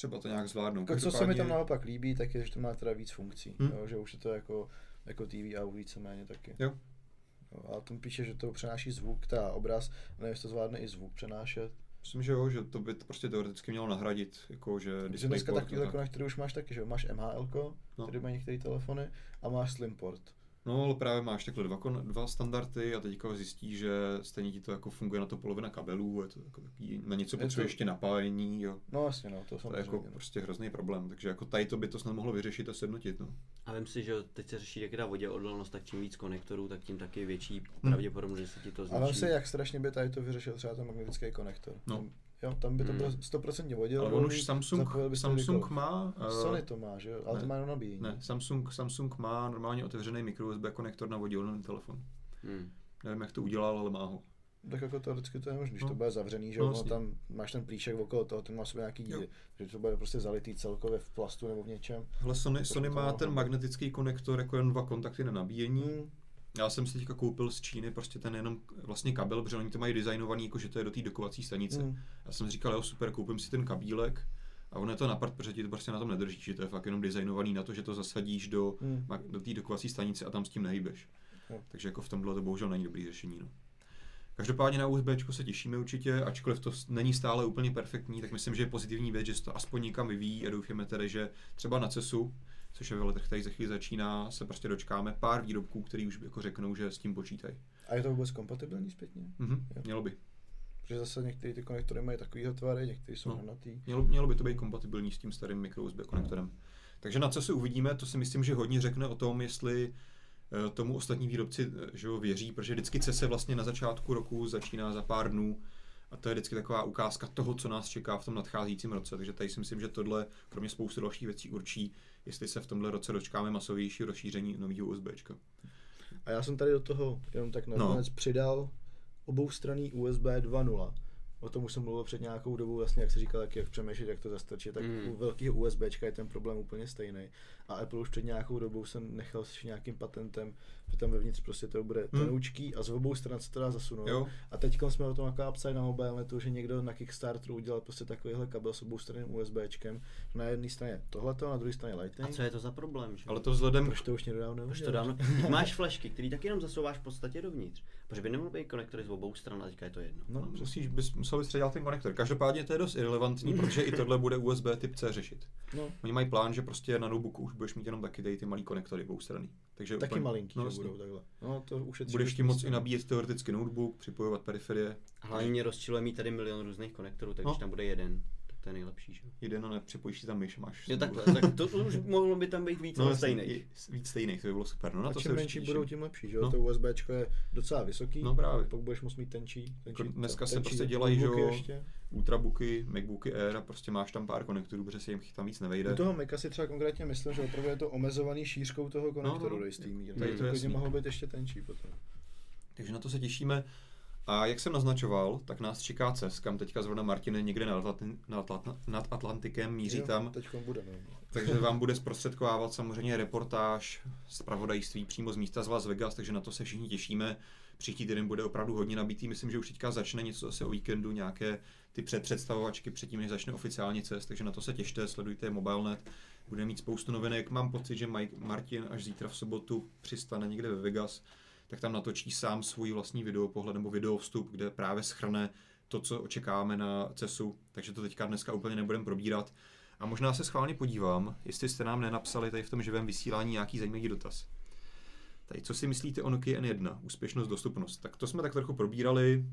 Třeba to nějak zvládnou.
Tak co se mi tam naopak líbí, tak je, že to má teda víc funkcí, hmm. jo, že už je to jako, jako TV a víceméně taky.
Jo.
jo a tam píše, že to přenáší zvuk, ta obraz, nevím, jestli to zvládne i zvuk přenášet.
Myslím, že jo, že to by to prostě teoreticky mělo nahradit, jako že
Že dneska takový tak... který už máš taky, že máš MHL, no. který mají některé telefony, a máš Slimport.
No, ale právě máš takhle dva, dva standardy a teďka zjistí, že stejně ti to jako funguje na to polovina kabelů, je to jako takový, na něco potřebuje to... ještě napájení. Jo.
No jasně, no, to,
to je jako no. prostě hrozný problém, takže jako tady to by to snad mohlo vyřešit a sednotit. No.
A vím si, že teď se řeší, jak je ta vodě odolnost, tak čím víc konektorů, tak tím taky větší hmm. pravděpodobnost, že se ti to zničí.
Ale se, jak strašně by tady to vyřešil třeba ten magnetický konektor. No. Jo, tam by to bylo 100% hmm. vodil.
Ale on už Samsung, Samsung má...
Uh, Sony to má, že jo? Ale ne, to má jenom nabíjení.
Ne, Samsung, Samsung má normálně otevřený micro USB konektor na vodilný telefon. Hmm. Nevím, jak to udělal, ale má ho.
Tak jako teoreticky to je možné, když no. to bude zavřený, že no, no, tam máš ten plíšek okolo toho, ten má sobě nějaký díly, že to bude prostě zalitý celkově v plastu nebo v něčem.
Ale Sony, Sony má ten magnetický konektor jako jen dva kontakty na nabíjení. Hmm já jsem si teďka koupil z Číny prostě ten jenom vlastně kabel, protože oni to mají designovaný, jako že to je do té dokovací stanice. Mm. Já jsem si říkal, jo super, koupím si ten kabílek a ono je to napad, protože ti to prostě na tom nedrží, že to je fakt jenom designovaný na to, že to zasadíš do, mm. do té dokovací stanice a tam s tím nehybeš. Mm. Takže jako v tomhle to bohužel není dobrý řešení. No. Každopádně na USB se těšíme určitě, ačkoliv to není stále úplně perfektní, tak myslím, že je pozitivní věc, že se to aspoň někam vyvíjí a doufáme tedy, že třeba na CESu což je veletrh, který za chvíli začíná, se prostě dočkáme pár výrobků, který už jako řeknou, že s tím počítají.
A je to vůbec kompatibilní zpětně?
Mhm, mělo by.
Protože zase některé ty konektory mají takový tvary, některé jsou no.
Mělo, mělo by to být kompatibilní s tím starým micro USB konektorem. Takže na co si uvidíme, to si myslím, že hodně řekne o tom, jestli eh, tomu ostatní výrobci eh, že ho věří, protože vždycky se vlastně na začátku roku začíná za pár dnů a to je vždycky taková ukázka toho, co nás čeká v tom nadcházejícím roce. Takže tady si myslím, že tohle, kromě spousty dalších věcí, určí, jestli se v tomhle roce dočkáme masovější rozšíření nového USB.
A já jsem tady do toho jenom tak nakonec no. přidal oboustranný USB 2.0 o tom už jsem mluvil před nějakou dobou, vlastně jak se říkal, jak, jak přemýšlet, jak to zastrčit, tak mm. u velkého USB je ten problém úplně stejný. A Apple už před nějakou dobou jsem nechal s nějakým patentem, že tam vevnitř prostě to bude mm. tenoučký a z obou stran se to dá zasunout. Jo. A teď jsme o tom jako psali na mobilnetu, že někdo na Kickstarteru udělal prostě takovýhle kabel s obou straným USBčkem. Na jedné straně tohleto, na druhé straně Lightning.
A co je to za problém? Že?
Ale to vzhledem...
Proč to už někdo dávno
Proč to dávno... Máš flešky, které taky jenom zasouváš v podstatě dovnitř. Protože by nemohl být konektory z obou stran, a teďka je to jedno.
No, musíš, bys musel bys předělat ten konektor. Každopádně to je dost irrelevantní, protože i tohle bude USB typ C řešit. No. Oni mají plán, že prostě na notebooku už budeš mít jenom taky ty, ty malý konektory obou strany.
Takže taky úplně, malinký, no, že budou takhle. No,
to už je budeš tím moc i nabíjet teoreticky notebook, připojovat periferie.
Hlavně mě rozčiluje mít tady milion různých konektorů, takže no. tam bude jeden. To je nejlepší, že?
Jeden a nepřipojíš si tam myš, máš.
Jo, takhle, tak to už mohlo by tam být víc no, stejných.
Víc stejných, to by bylo super. No na
A
to se
čím menší
těším.
budou, tím lepší, že jo?
No.
To USB je docela vysoký,
No právě.
pak budeš muset mít tenčí. tenčí
Jako dneska se
tenčí
prostě dělají, že jo,
ještě.
Ultrabooky, Macbooky Air a prostě máš tam pár konektorů, protože se jim tam víc nevejde.
U toho Maca si třeba konkrétně myslím, že opravdu je to omezovaný šířkou toho konektoru
no.
do jistý míry.
Tady to
to
jasný.
mohlo být ještě tenčí potom.
Takže na to se těšíme. A jak jsem naznačoval, tak nás čeká CES, kam teďka zrovna Martin je někde nad, Atlanti- nad, nad Atlantikem, míří
Jo,
tam.
Teď bude, no.
Takže vám bude zprostředkovávat samozřejmě reportáž z pravodajství přímo z místa z Las Vegas, takže na to se všichni těšíme. Příští týden bude opravdu hodně nabitý, myslím, že už teďka začne něco zase o víkendu, nějaké ty předpředstavovačky předtím, než začne oficiálně cest, takže na to se těšte, sledujte Mobilenet, bude mít spoustu novinek. Mám pocit, že Mike Martin až zítra v sobotu přistane někde ve Vegas, tak tam natočí sám svůj vlastní videopohled nebo videovstup, kde právě schrne to, co očekáváme na CESu, takže to teďka dneska úplně nebudeme probírat. A možná se schválně podívám, jestli jste nám nenapsali tady v tom živém vysílání nějaký zajímavý dotaz. Tady, co si myslíte o Nokia N1, úspěšnost, dostupnost? Tak to jsme tak trochu probírali,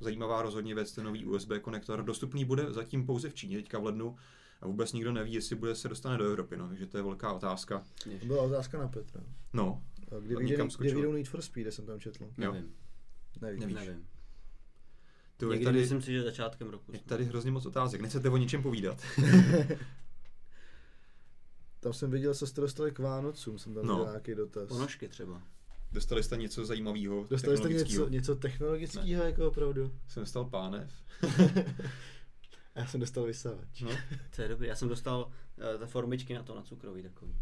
zajímavá rozhodně věc, ten nový USB konektor. Dostupný bude zatím pouze v Číně, teďka v lednu, a vůbec nikdo neví, jestli bude se dostane do Evropy, no, takže to je velká otázka.
To byla otázka na Petra.
No,
Kdy
někam
kdy vyjdou Need for Speed, jsem tam četl.
Jo.
Nevím,
Nevím.
Nevíš.
nevím.
to je
Někdy
tady,
myslím si, že začátkem roku.
je tady hrozně moc otázek, nechcete o něčem povídat.
Tam jsem viděl, co jste dostali k Vánocům, jsem tam
No.
viděl nějaký dotaz.
Ponožky třeba.
Dostali jste něco zajímavého?
Dostali jste něco, něco technologického jako opravdu?
Jsem dostal pánev.
A já jsem dostal vysavač.
No.
To je dobrý. Já jsem dostal uh, ta formičky na to, na cukrový takový.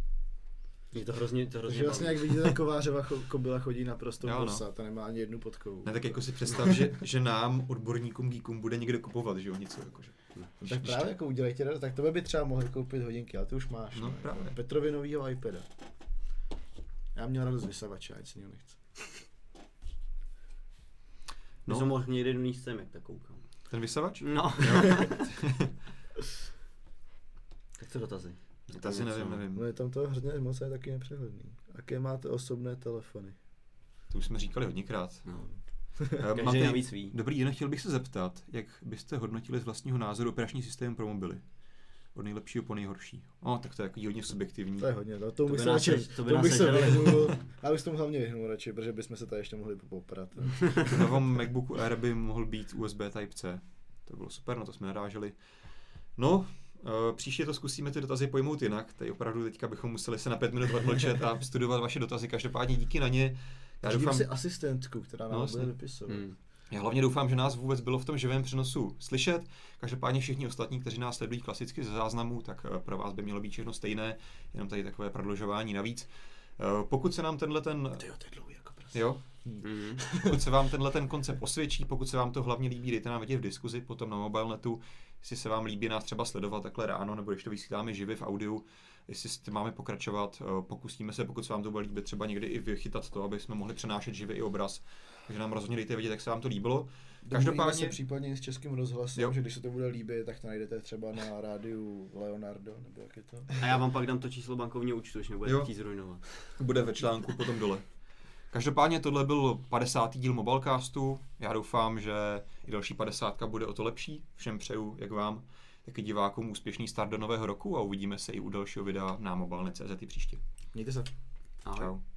Mě to hrozně, to hrozně
Takže vlastně, jak vidíte, Kovářova cho- kobila chodí naprosto
Jo, no.
bosa, ta nemá ani jednu podkovu.
Ne, tak jako si představ, že, že nám, odborníkům, geekům, bude někde kupovat, že jo, něco jakože.
No, tak právě jako udělejte, tak to by třeba mohli koupit hodinky, ale ty už máš.
No, právě.
Petrovi novýho iPada. Já měl radost vysavače, ať si něho nechce.
No.
No.
jsem mohl někdy donést sem, jak tak koukám.
Ten vysavač?
No. tak co dotazy?
To
tam
asi nevím, nevím.
No je tam to hrozně moc a je taky nepřehledný. Jaké máte osobné telefony?
To už jsme říkali hodněkrát.
No.
Eh,
Každý
Matej,
navíc ví.
Dobrý den, chtěl bych se zeptat, jak byste hodnotili z vlastního názoru operační systém pro mobily? Od nejlepšího po nejhorší. O, tak to je jako hodně subjektivní.
To je hodně, no, to,
To
bych
by
se radši,
to by
to bych se vyhnul. Já bych se tomu hlavně vyhnul radši, protože bychom se tady ještě mohli poprat.
V novom MacBooku Air by mohl být USB Type-C. To bylo super, na to jsme naráželi. No, příště to zkusíme ty dotazy pojmout jinak. Tady opravdu teďka bychom museli se na pět minut odmlčet a studovat vaše dotazy. Každopádně díky na ně. Já doufám,
si asistentku, která
No,
nám
jasně.
bude vypisovat.
Hmm.
Já hlavně doufám, že nás vůbec bylo v tom živém přenosu slyšet. Každopádně všichni ostatní, kteří nás sledují klasicky ze záznamu, tak eh, pro vás by mělo být všechno stejné, jenom tady takové prodlužování navíc. Eh, Pokud se nám tenhle ten,
Ty jo, to je dlouhý jako prostě.
jo,
Mhm.
pokud se vám tenhle ten koncept osvědčí, pokud se vám to hlavně líbí, dejte nám vědět v diskuzi, potom na mobilenetu, jestli se vám líbí nás třeba sledovat takhle ráno, nebo když to vysíláme živě v audiu, jestli s tím máme pokračovat, eh, pokusíme se, pokud se vám to bude líbit, třeba někdy i vychytat to, aby jsme mohli přenášet živě i obraz. Takže nám rozhodně dejte vědět, jak se vám to líbilo. Každopádně,
se případně i s českým rozhlasem,
Jo.
že když se to bude líbit, tak to najdete třeba na rádiu Leonardo, nebo jak je to?
A já vám pak dám to číslo bankovního účtu, když nebudete
Jo.
chtít zrujnovat.
bude ve článku potom dole. Každopádně tohle byl 50. díl Mobilecastu. Já doufám, že i další 50 bude o to lepší. Všem přeju, jak vám, tak i divákům úspěšný start do nového roku a uvidíme se i u dalšího videa na mobilne.cz příště.
Mějte se.
Ahoj.
Čau.